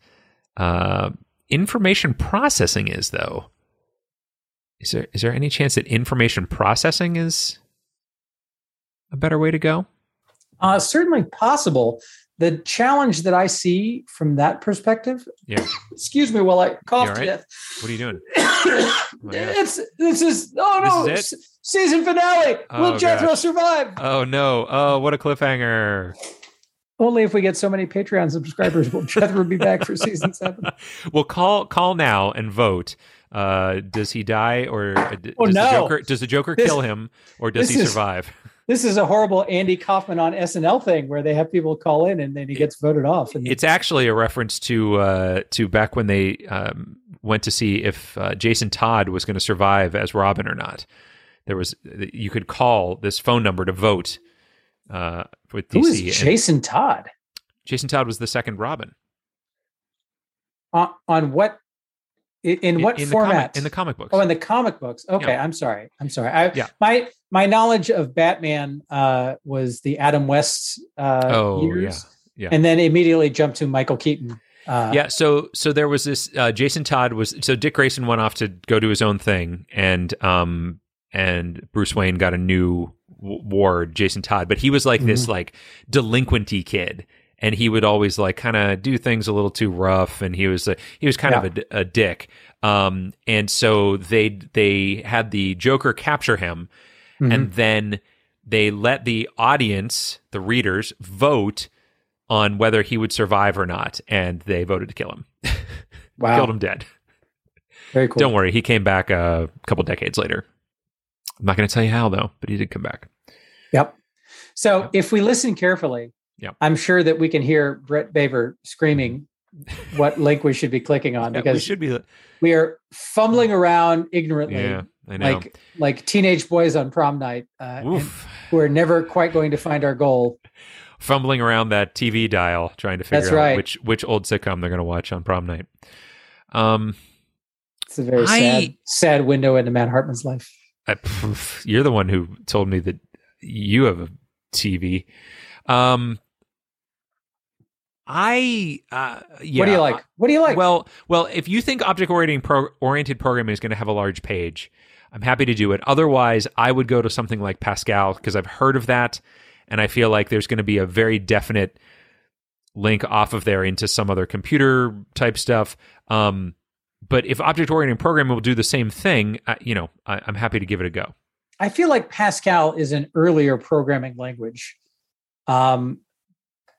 S1: Uh, information processing is though. Is there is there any chance that information processing is a better way to go?
S2: Uh, certainly possible. The challenge that I see from that perspective,
S1: Yeah.
S2: excuse me while I cough
S1: You
S2: to death.
S1: What are you doing? <coughs> gosh.
S2: it's this is oh no
S1: This is
S2: season finale.
S1: Oh,
S2: Will Jethro
S1: gosh.
S2: survive?
S1: Oh no! Oh, what a cliffhanger!
S2: Only if we get so many Patreon subscribers will Jethro be back for season <laughs> seven.
S1: well, call call now and vote. Uh, does he die or uh,
S2: Oh,
S1: does
S2: no.
S1: the Joker does the Joker
S2: This-
S1: kill him or does he
S2: is-
S1: survive?
S2: This is a horrible Andy Kaufman on SNL thing where they have people call in and then he gets voted off. And
S1: It's actually a reference to uh, to back when they um, went to see if uh, Jason Todd was going to survive as Robin or not. There was you could call this phone number to vote uh, with DC.
S2: who is Jason Todd?
S1: Jason Todd was the second Robin
S2: On, on what? In, in what
S1: in The
S2: format?
S1: comic, in the comic books.
S2: Oh, in the comic books. Okay,
S1: Yeah.
S2: I'm sorry. I'm sorry. I,
S1: Yeah.
S2: My my knowledge of Batman uh, was the Adam West uh,
S1: Oh,
S2: years,
S1: yeah.
S2: and then immediately jumped to Michael Keaton. Uh,
S1: yeah. So so there was this. Uh, Jason Todd was so Dick Grayson went off to go do his own thing, and um and Bruce Wayne got a new w- ward, Jason Todd, but he was like this like delinquenty kid. And he would always like kind of do things a little too rough, and he was uh, he was kind
S2: Yeah.
S1: of a dick. Um, and so they they had the Joker capture him,
S2: Mhm.
S1: and then they let the audience, the readers, vote on whether he would survive or not, and they voted to kill him. <laughs>
S2: wow,
S1: Killed him dead.
S2: very cool.
S1: Don't worry, he came back a couple decades later. I'm not going to tell you how though, but he did come back.
S2: Yep. So
S1: Yep.
S2: if we listen carefully,
S1: Yep.
S2: I'm sure that we can hear Brett Baver screaming <laughs> what link we should be clicking on
S1: Yeah, we
S2: because
S1: should be.
S2: we are fumbling around ignorantly,
S1: Yeah, I know.
S2: like like teenage boys on prom night, uh, who are never quite going to find our goal. <laughs>
S1: Fumbling around that TV dial, trying to figure
S2: That's
S1: out
S2: right.
S1: which which old sitcom they're going to watch on prom night. Um,
S2: It's a very
S1: I-
S2: sad, sad window into Matt Hartman's life.
S1: I, you're the one who told me that you have a TV. Um, I uh, yeah.
S2: what do you like? What do you like?
S1: Well, well, if you think object oriented pro- oriented programming is going to have a large page, I'm happy to do it. Otherwise, I would go to something like Pascal because I've heard of that, and I feel like there's going to be a very definite link off of there into some other computer type stuff. Um, but if object oriented programming will do the same thing, uh, you know, I, I'm happy to give it a go.
S2: I feel like Pascal is an earlier programming language. Um,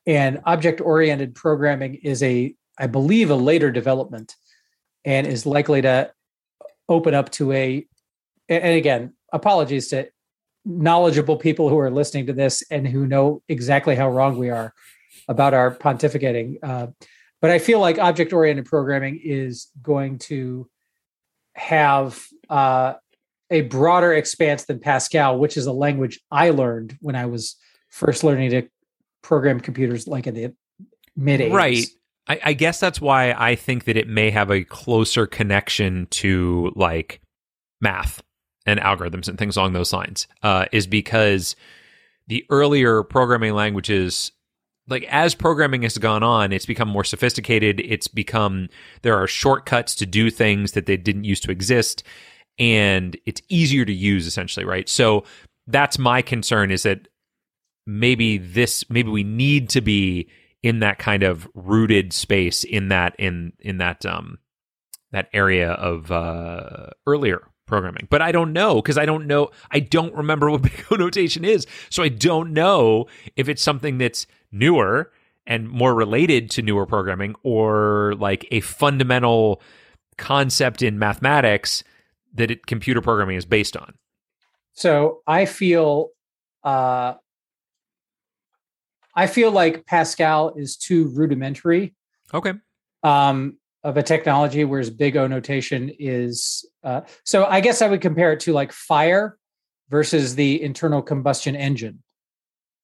S2: and object oriented programming is a, I believe, a later development and is likely to open up to a, and again, apologies to knowledgeable people who are listening to this and who know exactly how wrong we are about our pontificating. Uh, but I feel like object oriented programming is going to have uh, a broader expanse than Pascal, which is a language I learned when I was first learning to program computers, like in the mid 80s.
S1: Right. I, I guess that's why I think that it may have a closer connection to like math and algorithms and things along those lines. Uh, is because the earlier programming languages, like as programming has gone on, it's become more sophisticated. It's become there are shortcuts to do things that they didn't used to exist, and it's easier to use essentially. Right. So that's my concern is that maybe this maybe we need to be in that kind of rooted space in that in in that um that area of uh earlier programming. But i don't know because i don't know i don't remember what <laughs> big o notation is. So i don't know if it's something that's newer and more related to newer programming or like a fundamental concept in mathematics that it, computer programming is based on.
S2: So I feel, uh, I feel like Pascal is too rudimentary
S1: okay
S2: um, of a technology, whereas Big O notation is. Uh, so I guess I would compare it to like fire versus the internal combustion engine.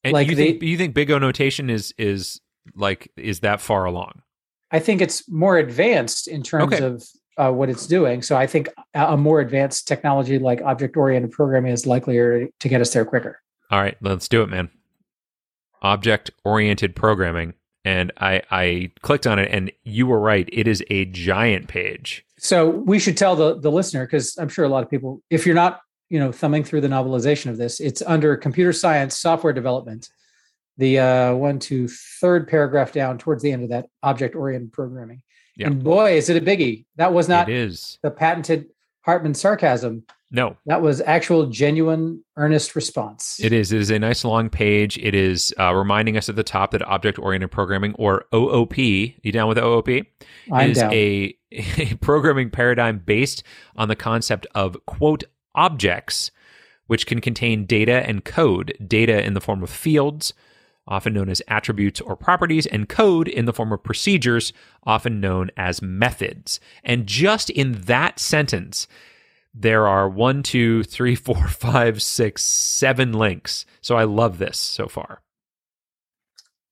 S1: and
S2: Like
S1: you
S2: the-
S1: think you think big o notation is is like is that far along
S2: I think it's more advanced in terms
S1: Okay.
S2: of uh, what it's doing. So I think a a more advanced technology like object oriented programming is likelier to get us there quicker.
S1: All right, let's do it, man. Object oriented programming. And I, I clicked on it, and you were right. It is a giant page.
S2: So we should tell the the listener because I'm sure a lot of people, if you're not, you know, thumbing through the novelization of this, it's under computer science software development. The uh, one to third paragraph down towards the end of that object oriented programming.
S1: Yeah.
S2: And boy, is it a biggie! That was not
S1: it is.
S2: the patented Hartman sarcasm.
S1: No,
S2: That was actual, genuine, earnest response.
S1: it is. It is a nice long page. It is uh, reminding us at the top that object oriented programming, or OOP, you down with OOP?
S2: I'm
S1: is
S2: down.
S1: A, <laughs> a programming paradigm based on the concept of, quote, objects, which can contain data and code, data in the form of fields, often known as attributes or properties, and code in the form of procedures, often known as methods. And just in that sentence, there are one, two, three, four, <laughs> five, six, seven links. So I love this so far.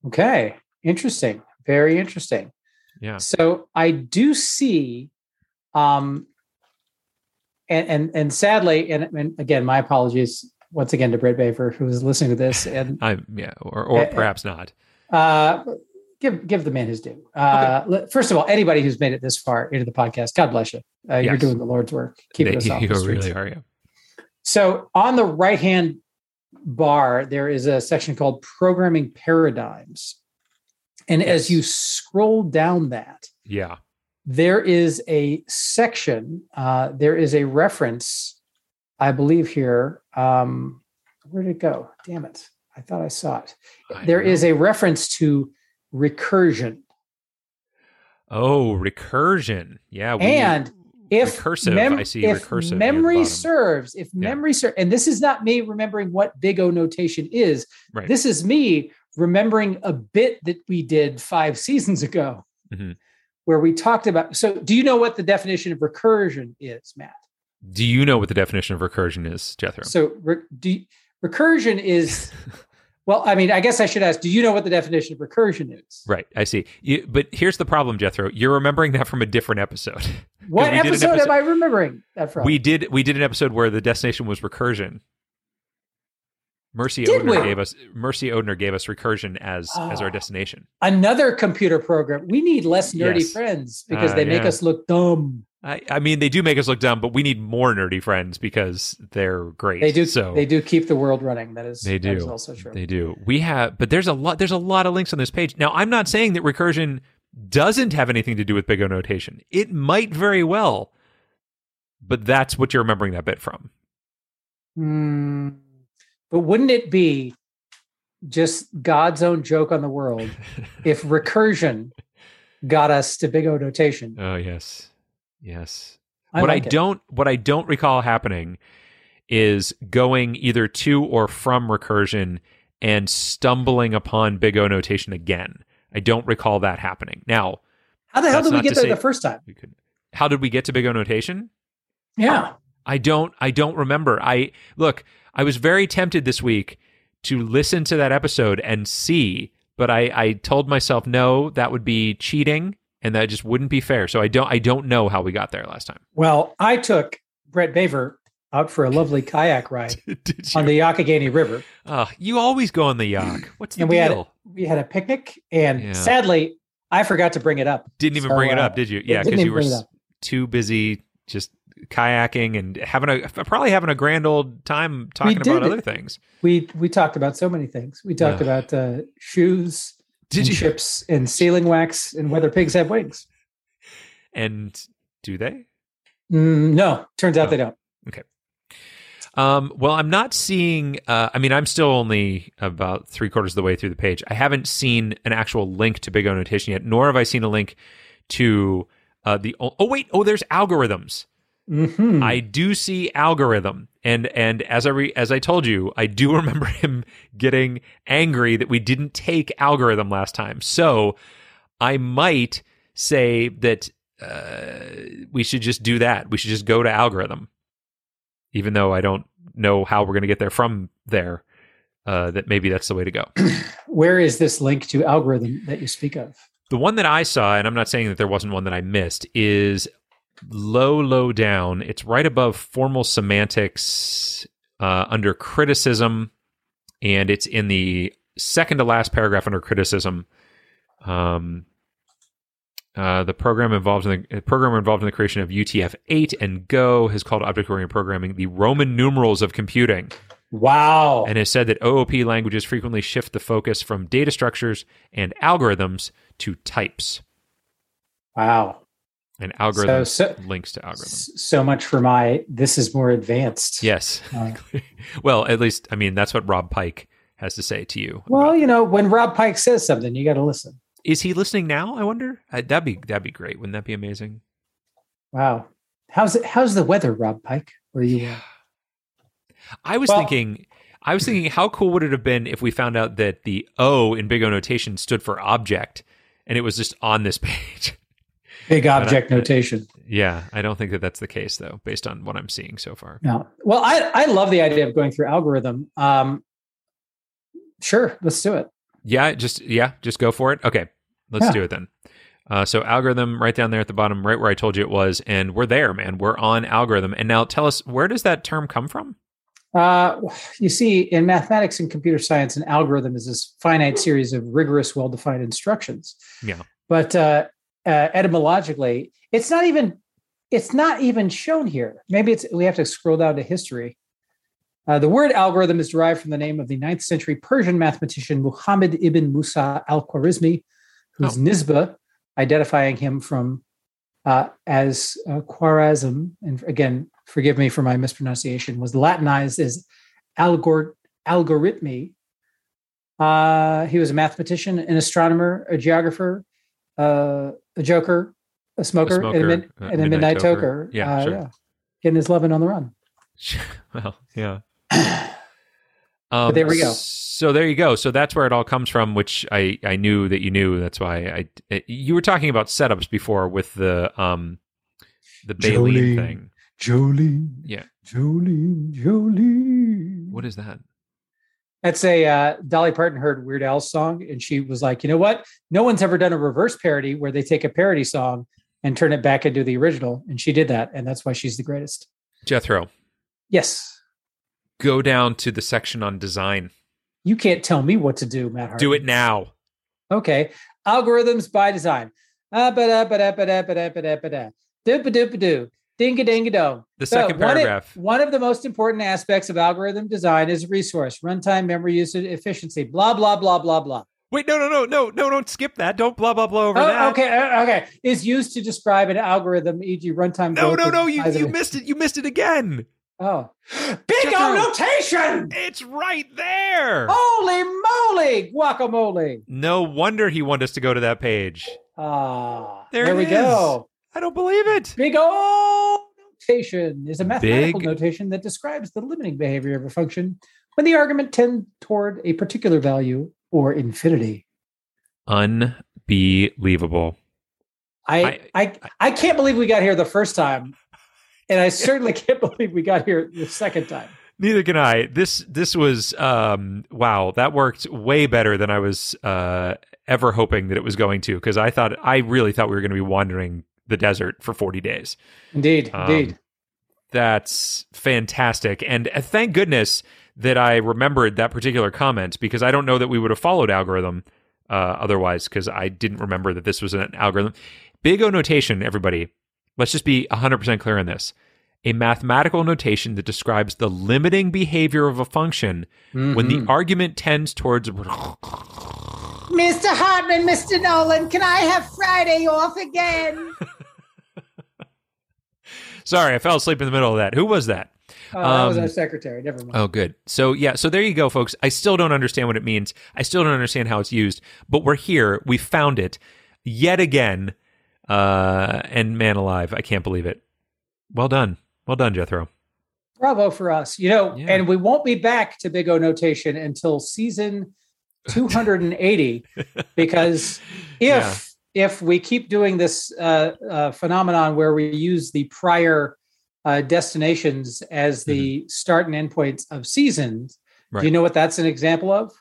S2: Okay, interesting. Very interesting.
S1: Yeah.
S2: So I do see, um, and and and sadly, and, and again, my apologies once again to Brett Baver who is listening to this, and <laughs>
S1: I yeah, or, or perhaps not.
S2: uh, give give the man his due. Uh, le- First of all, anybody who's made it this far into the podcast, God bless you. Uh, You're doing the Lord's work,
S1: They-
S2: us off <laughs>
S1: you
S2: the
S1: really are. Yeah.
S2: So on the right hand bar, there is a section called Programming Paradigms, and as you scroll down that,
S1: Yeah.
S2: there is a section. Uh, there is a reference, I believe here. Um, where did it go? Damn it! I thought I saw it.
S1: I
S2: There
S1: know.
S2: is a reference to recursion.
S1: Oh, recursion. Yeah. we-
S2: And if
S1: recursive,
S2: mem-
S1: I see
S2: if
S1: recursive.
S2: memory serves, if
S1: Yeah.
S2: memory serves, and this is not me remembering what big O notation is.
S1: Right.
S2: This is me remembering a bit that we did five seasons ago,
S1: Mhm.
S2: where we talked about. So, do you know what the definition of recursion is, Matt?
S1: Do you know what the definition of recursion is, Jethro?
S2: So, re- you- recursion is. <laughs> Well, I mean, I guess I should ask. Do you know what the definition of recursion is?
S1: Right, I see. You, but here's the problem, Jethro. You're remembering that from a different episode. <laughs>
S2: What
S1: we did an
S2: episode,
S1: episode-
S2: am I remembering that from?
S1: We did we did an episode where the destination was recursion. Mercy
S2: Did
S1: Odner
S2: we?
S1: gave us Mercy Odner gave us recursion as as our
S2: Oh.
S1: destination.
S2: Another computer program. We need less nerdy
S1: Yes.
S2: friends because
S1: Uh,
S2: they make us look dumb.
S1: I, I mean, they do make us look dumb, but we need more nerdy friends because they're great.
S2: They do.
S1: So
S2: they do keep the world running. That is.
S1: They
S2: That is
S1: do.
S2: also true.
S1: They do. We have, but there's a lot. There's a lot of links on this page. Now, I'm not saying that recursion doesn't have anything to do with big O notation. It might very well, but that's what you're remembering that bit from.
S2: Hmm. but wouldn't it be just God's own joke on the world <laughs> if recursion got us to big O notation?
S1: oh yes, yes.
S2: I
S1: what
S2: like
S1: I
S2: it.
S1: don't, what I don't recall happening is going either to or from recursion and stumbling upon big O notation again. I don't recall that happening. Now,
S2: How the hell did we get there the first time?
S1: could. How did we get to big O notation?
S2: Yeah.
S1: I don't I don't remember. I look, I was very tempted this week to listen to that episode and see, but I I told myself no, that would be cheating and that just wouldn't be fair. So I don't I don't know how we got there last time.
S2: Well, I took Brett Baver out for a lovely kayak <laughs> ride on the Youghiogheny River.
S1: oh, you always go on the yak. What's the
S2: And we had- We had a picnic, and
S1: Yeah.
S2: sadly, I forgot to bring it up.
S1: Didn't even
S2: So,
S1: bring it
S2: uh,
S1: up, did you? Yeah, because you were
S2: bring it
S1: s-
S2: up.
S1: too busy just kayaking and having a probably having a grand old time talking about
S2: it.
S1: other things.
S2: We we talked about so many things. We talked
S1: Yeah.
S2: about uh, shoes,
S1: Did
S2: and
S1: you?
S2: ships, and sealing wax, and whether pigs have wings.
S1: And do they?
S2: Mm, no, turns out
S1: Oh.
S2: they don't. Okay.
S1: Um, well, I'm not seeing. Uh, I mean, I'm still only about three quarters of the way through the page. I haven't seen an actual link to Big O Notation yet, nor have I seen a link to uh, the. Oh, wait! Oh, there's algorithms.
S2: Mhm.
S1: I do see algorithm, and and as I re, as I told you, I do <laughs> remember him getting angry that we didn't take algorithm last time. So I might say that uh, we should just do that. We should just go to algorithm, even though I don't know how we're going to get there from there. Uh, that maybe that's the way to go. <clears throat>
S2: Where is this link to algorithm that you speak of?
S1: The one that I saw, and I'm not saying that there wasn't one that I missed, is low, low down. It's right above formal semantics uh, under criticism, and it's in the second to last paragraph under criticism. Um, uh, the program involved in the program involved in the creation of UTF-8 and Go has called object-oriented programming the Roman numerals of computing
S2: Wow.
S1: and has said that OOP languages frequently shift the focus from data structures and algorithms to types.
S2: wow.
S1: And algorithm
S2: so-
S1: links to algorithm.
S2: S- So much for my this is more advanced.
S1: Yes.
S2: Uh, <laughs>
S1: well, at least I mean that's what Rob Pike has to say to you.
S2: well, you know, when Rob Pike says something, you got to listen.
S1: is he listening now? I wonder. Uh, that'd be that'd be great. Wouldn't that be amazing?
S2: Wow. How's it? How's the weather, Rob Pike? Where you? are?
S1: I was
S2: Well-
S1: thinking. I was thinking, how cool would it have been if we found out that the O in Big O notation stood for object, and it was just on this <laughs> page.
S2: Big object notation.
S1: yeah, I don't think that that's the case though, based on what I'm seeing so far.
S2: No. Well, I I love the idea of going through algorithm. Um, sure, let's do it.
S1: Yeah, just yeah, just go for it. Okay, let's
S2: Yeah.
S1: do it then. Uh, so algorithm right down there at the bottom, right where I told you it was, and we're there, man. We're on algorithm. And now tell us where does that term come from?
S2: Uh, you see, in mathematics and computer science, an algorithm is this finite series of rigorous, well-defined instructions.
S1: Yeah.
S2: But uh, uh, etymologically, it's not even it's not even shown here. Maybe it's we have to scroll down to history. Uh, the word algorithm is derived from the name of the 9th century Persian mathematician Muhammad ibn Musa al Khwarizmi, whose
S1: Oh.
S2: nisba, identifying him from uh, as uh, Khwarazm, and again, forgive me for my mispronunciation, was Latinized as algor- algorithmy. Uh, he was a mathematician, an astronomer, a geographer, uh, a joker, a smoker, and a, mid-
S1: uh,
S2: and a midnight, toker.
S1: Yeah,
S2: Uh,
S1: sure.
S2: Getting his loving on the run. <laughs>
S1: well, yeah. <clears throat> Um,
S2: there we go.
S1: So there you go. So that's where it all comes from, which I I knew that you knew. That's why I you were talking about setups before with the um the Baleen
S2: Jolene.
S1: thing.
S2: Jolene.
S1: Yeah.
S2: Jolene. Jolene.
S1: What is that?
S2: That's a uh, Dolly Parton heard Weird Al's song, and she was like, "You know what? No one's ever done a reverse parody where they take a parody song and turn it back into the original." And she did that, and that's why she's the greatest.
S1: Jethro,
S2: Yes,
S1: go down to the section on design.
S2: you can't tell me what to do, Matt. Hardy.
S1: Do it now.
S2: Okay, algorithms by design. Ah, ba-da, ba-da, ba-da, ba-da, ba-da, ba-da. Ding-a-ding-a-dong.
S1: The
S2: So
S1: second
S2: one of-
S1: paragraph.
S2: One of the most important aspects of algorithm design is resource, runtime, memory usage, efficiency, blah, blah, blah, blah, blah.
S1: Wait, no, no, no, no, no, don't skip that. Don't blah blah blah over
S2: Oh,
S1: that.
S2: okay, uh, okay. Is used to describe an algorithm, e.g., runtime.
S1: No, no, no, you you missed it. You missed it again.
S2: Oh, big O notation.
S1: It's right there.
S2: Holy moly, guacamole!
S1: No wonder he wanted us to go to that page.
S2: Ah,
S1: There
S2: there, we
S1: is.
S2: go.
S1: I don't believe it.
S2: Big O notation is a mathematical
S1: Big-
S2: notation that describes the limiting behavior of a function when the argument tends toward a particular value or infinity.
S1: Unbelievable.
S2: I, I, I can't believe we got here the first time, and I certainly <laughs> can't believe we got here the second time.
S1: Neither can I. This this was um wow, that worked way better than I was uh ever hoping that it was going to because I thought I really thought we were going to be wandering the desert for 40 days.
S2: Indeed,
S1: Um,
S2: indeed.
S1: That's fantastic. And uh, thank goodness that I remembered that particular comment because I don't know that we would have followed algorithm uh, otherwise because I didn't remember that this was an algorithm. Big O notation, everybody. Let's just be 100% clear on this. A mathematical notation that describes the limiting behavior of a function when the
S2: Mhm.
S1: argument tends towards. <laughs>
S2: Mr. Hartman, Mr. Nolan, can I have Friday off again? <laughs>
S1: Sorry, I fell asleep in the middle of that. Who was that?
S2: Oh, that was
S1: Um,
S2: our secretary. Never mind.
S1: Oh, good. So, yeah, so there you go, folks. I still don't understand what it means. I still don't understand how it's used, but we're here. We found it yet again. Uh, and man alive, I can't believe it. Well done. Well done, Jethro.
S2: Bravo for us. You know,
S1: Yeah.
S2: and we won't be back to Big O notation until season <laughs> 280 because if if we keep doing this uh, uh, phenomenon where we use the prior uh, destinations as the start and end points of seasons,
S1: Mm-hmm. Right.
S2: do you know what that's an example of?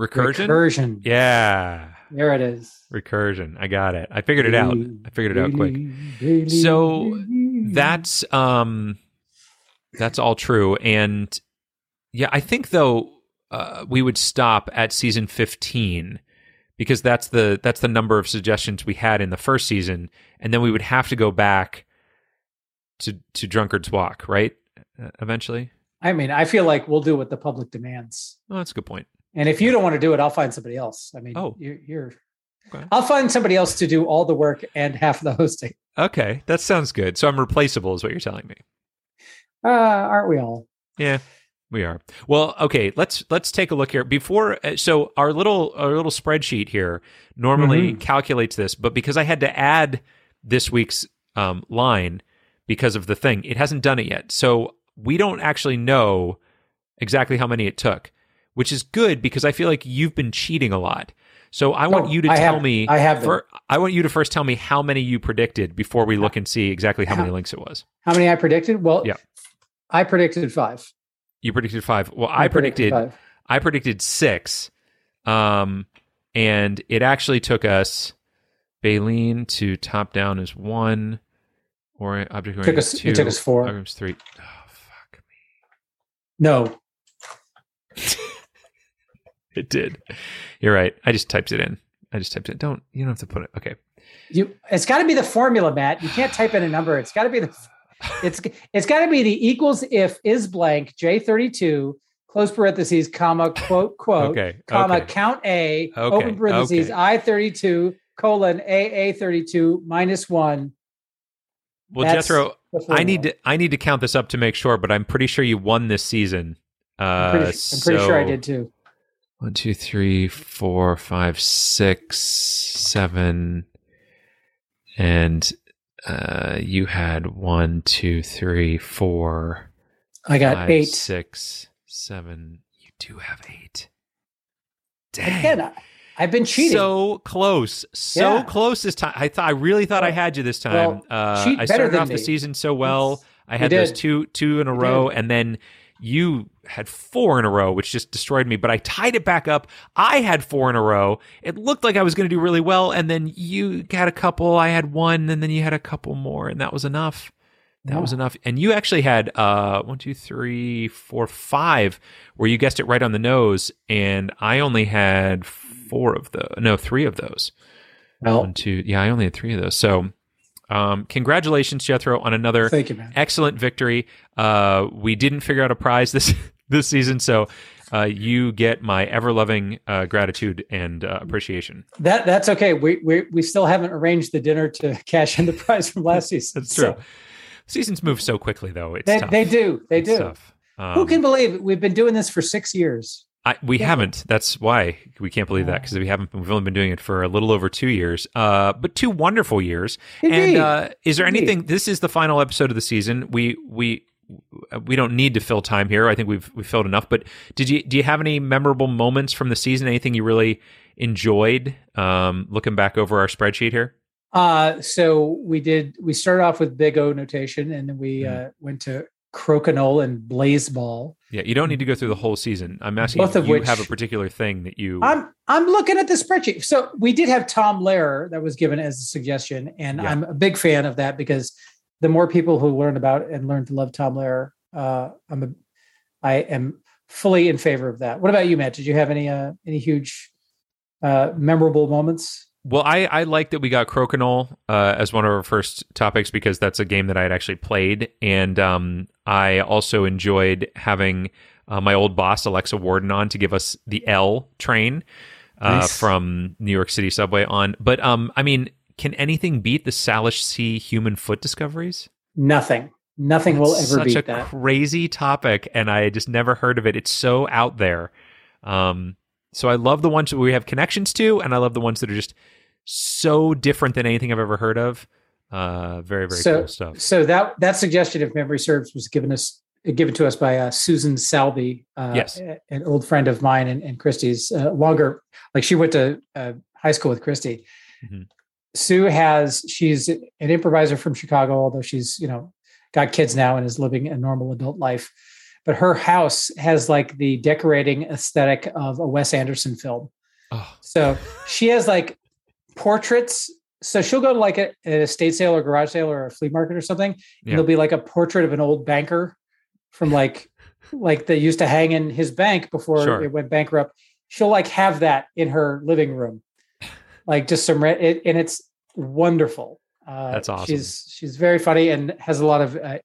S1: Recursion?
S2: Recursion.
S1: Yeah.
S2: There it is.
S1: Recursion. I got it. I figured it out. I figured it out quick. So, That's um that's all true and yeah, I think though uh, we would stop at season 15 because that's the that's the number of suggestions we had in the first season and then we would have to go back to to Drunkard's Walk, right? Uh, eventually.
S2: I mean, I feel like we'll do what the public demands.
S1: Oh, that's a good point.
S2: And if you don't want to do it, I'll find somebody else. I mean,
S1: Oh.
S2: you're, you're
S1: Okay.
S2: I'll find somebody else to do all the work and half the <laughs> hosting.
S1: Okay, that sounds good. So I'm replaceable is what you're telling me.
S2: Uh, aren't we all?
S1: Yeah, we are. Well, okay, let's let's take a look here. Before uh, so our little our little spreadsheet here normally calculates this, but because I had to add this week's um, line because of the thing, it hasn't done it yet. So we don't actually know exactly how many it took, which is good because I feel like you've been cheating a lot. So I want you to
S2: I
S1: tell
S2: have-
S1: me
S2: I have
S1: fir- I want you to first tell me how many you predicted before we look and see exactly how many links it was.
S2: How many I predicted? Well,
S1: Yeah.
S2: I predicted five.
S1: You predicted five. Well, I, predicted
S2: five.
S1: I predicted six. Um, and it actually took us Baleen to top down is one, or object
S2: Took us-
S1: is
S2: it
S1: two.
S2: took us four.
S1: Algorithms three. Oh fuck! Me.
S2: No. <laughs>
S1: it did. You're right. I just typed it in. I just typed it. Don't you don't have to put it. Okay.
S2: You it's got to be the formula, Matt. You can't type in a number. It's got to be the it's it's got to be the equals if is blank J32 close parentheses comma quote quote
S1: Okay.
S2: comma
S1: okay.
S2: count A
S1: Okay,
S2: open parentheses. I 32 colon AA 32 minus 1.
S1: Well,
S2: That's
S1: Jethro, I need to I need to count this up to make sure, but I'm pretty sure you won this season. Uh,
S2: I'm pretty, I'm pretty sure I did too.
S1: One, two, three, four, five, six, seven, and uh, you had one, two, three, four,
S2: I got
S1: five,
S2: eight.
S1: six, seven. You do have eight. Dang.
S2: Again, I, I've been cheating.
S1: So close, so
S2: Yeah.
S1: close this time. I thought I really thought I had you this time.
S2: well,
S1: uh, I started off the season so well. I had those two two in a
S2: You
S1: row,
S2: did.
S1: and then you had four in a row, which just destroyed me. But I tied it back up. I had four in a row. It looked like I was going to do really well, and then you had a couple. I had one, and then you had a couple more, and that was enough. That
S2: Yeah.
S1: was enough. And you actually had uh one, two, three, four, five, where you guessed it right on the nose, and I only had four of those. No, three of those.
S2: well,
S1: One, two. Yeah, I only had three of those. So, um, congratulations, Jethro, on another
S2: thank you, man.
S1: excellent victory. Uh, we didn't figure out a prize this <laughs> this season, so uh, you get my ever loving uh, gratitude and uh, appreciation.
S2: That that's okay. We we we still haven't arranged the dinner to <laughs> cash in the prize from last <laughs> season.
S1: That's true.
S2: So
S1: Seasons move so quickly, though. It's
S2: they,
S1: tough.
S2: they do. They
S1: It's
S2: do.
S1: Um,
S2: Who can believe it? we've been doing this for six years?
S1: I, we
S2: Yeah.
S1: haven't. That's why we can't believe that because we haven't. We've only been doing it for a little over two years, uh, but two wonderful years. And
S2: Indeed.
S1: uh, is there
S2: Indeed.
S1: anything? This is the final episode of the season. We we we don't need to fill time here. I think we've we filled enough. But did you do you have any memorable moments from the season? Anything you really enjoyed? Um, looking back over our spreadsheet here.
S2: Uh, so we did. We started off with Big O notation, and then we
S1: Mhm.
S2: uh, went to Crokinole and Blaseball.
S1: Yeah, you don't need to go through the whole season. I'm asking
S2: Both
S1: if
S2: of
S1: you
S2: which-
S1: have a particular thing that you.
S2: I'm I'm looking at the spreadsheet. So we did have Tom Lehrer that was given as a suggestion, and
S1: Yeah.
S2: I'm a big fan of that because the more people who learn about and learn to love Tom Lehrer, uh, I'm a, I am fully in favor of that. What about you, Matt? Did you have any uh, any huge uh, memorable moments?
S1: Well, I, I like that we got Crokinole uh, as one of our first topics because that's a game that I had actually played. And um, I also enjoyed having uh, my old boss, Alexa Warden, on to give us the L train uh,
S2: Nice.
S1: from New York City subway on. But um, I mean, can anything beat the Salish Sea human foot discoveries?
S2: Nothing. Nothing will
S1: It's
S2: ever
S1: such
S2: beat
S1: a
S2: that.
S1: crazy topic, and I just never heard of it. It's so out there. Um, so I love the ones that we have connections to, and I love the ones that are just so different than anything I've ever heard of. Uh, very very
S2: So-
S1: cool stuff.
S2: So that that suggestion, if memory serves, was given us given to us by uh, Susan Salby, uh,
S1: Yes.
S2: an old friend of mine and, and Christy's. Uh, longer, like she went to uh, high school with Christy.
S1: Mhm.
S2: Sue has she's an improviser from Chicago, although she's you know got kids now and is living a normal adult life. But her house has like the decorating aesthetic of a Wes Anderson film.
S1: Oh,
S2: So she has like portraits. So she'll go to like a, an estate sale or garage sale or a flea market or something.
S1: Yeah.
S2: And there'll be like a portrait of an old banker from like <laughs> like they used to hang in his bank before
S1: Sure.
S2: it went bankrupt. She'll like have that in her living room, <laughs> like just some it, and it's wonderful. Uh,
S1: That's awesome.
S2: She's she's very funny and has a lot of. Uh,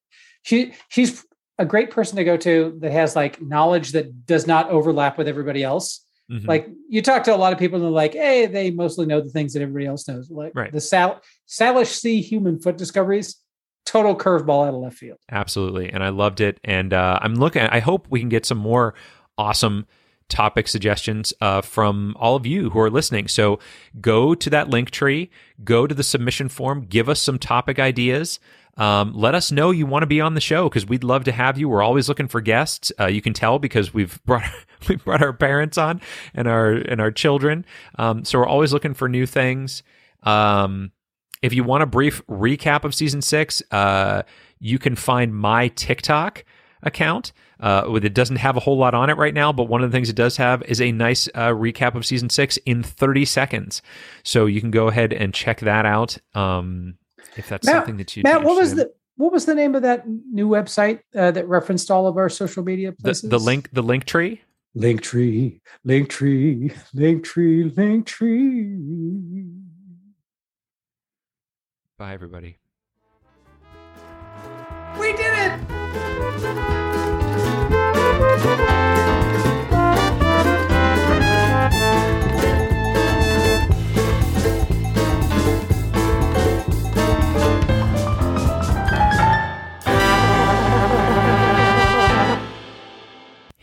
S2: she she's a great person to go to that has like knowledge that does not overlap with everybody else
S1: mhm.
S2: like you talk to a lot of people and they're like, hey, they mostly know the things that everybody else knows. Like
S1: Right.
S2: the Sal- Salish Sea human foot discoveries, total curveball out of left field.
S1: Absolutely. And I loved it. And uh, I'm looking, I hope we can get some more awesome topic suggestions uh, from all of you who are listening. So go to that Linktree, go to the submission form, give us some topic ideas. Um, let us know you want to be on the show because we'd love to have you. We're always looking for guests. Uh, you can tell because we've <laughs> brought we brought our parents on and our and our children. Um, so we're always looking for new things. Um, if you want a brief recap of season six, uh, you can find my TikTok account. Uh, it doesn't have a whole lot on it right now, but one of the things it does have is a nice uh, recap of season six in 30 seconds. So you can go ahead and check that out um, if that's
S2: Matt-
S1: something that you.
S2: Matt, what was the what was the name of that new website uh, that referenced all of our social media places?
S1: The, the link, the Linktree.
S2: Link tree, Linktree, link tree, Linktree.
S1: Bye, everybody.
S2: We did it!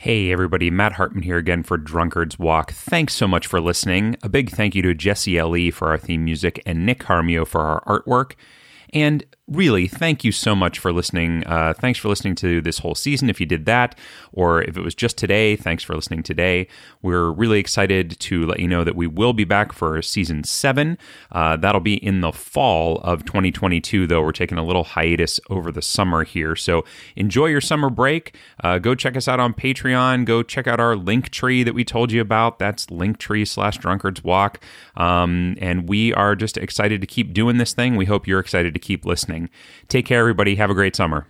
S1: Hey, everybody, Matt Hartman here again for Drunkard's Walk. Thanks so much for listening. A big thank you to Jesse L.E. for our theme music and Nick Jaramillo for our artwork. And really, thank you so much for listening. Uh, thanks for listening to this whole season if you did that, or if it was just today, thanks for listening today. We're really excited to let you know that we will be back for season seven. Uh, that'll be in the fall of 2022, though. We're taking a little hiatus over the summer here. So enjoy your summer break. Uh, go check us out on Patreon. Go check out our Linktree that we told you about. That's linktree slash drunkards walk. Um, and we are just excited to keep doing this thing. We hope you're excited to keep listening. Take care, everybody. Have a great summer.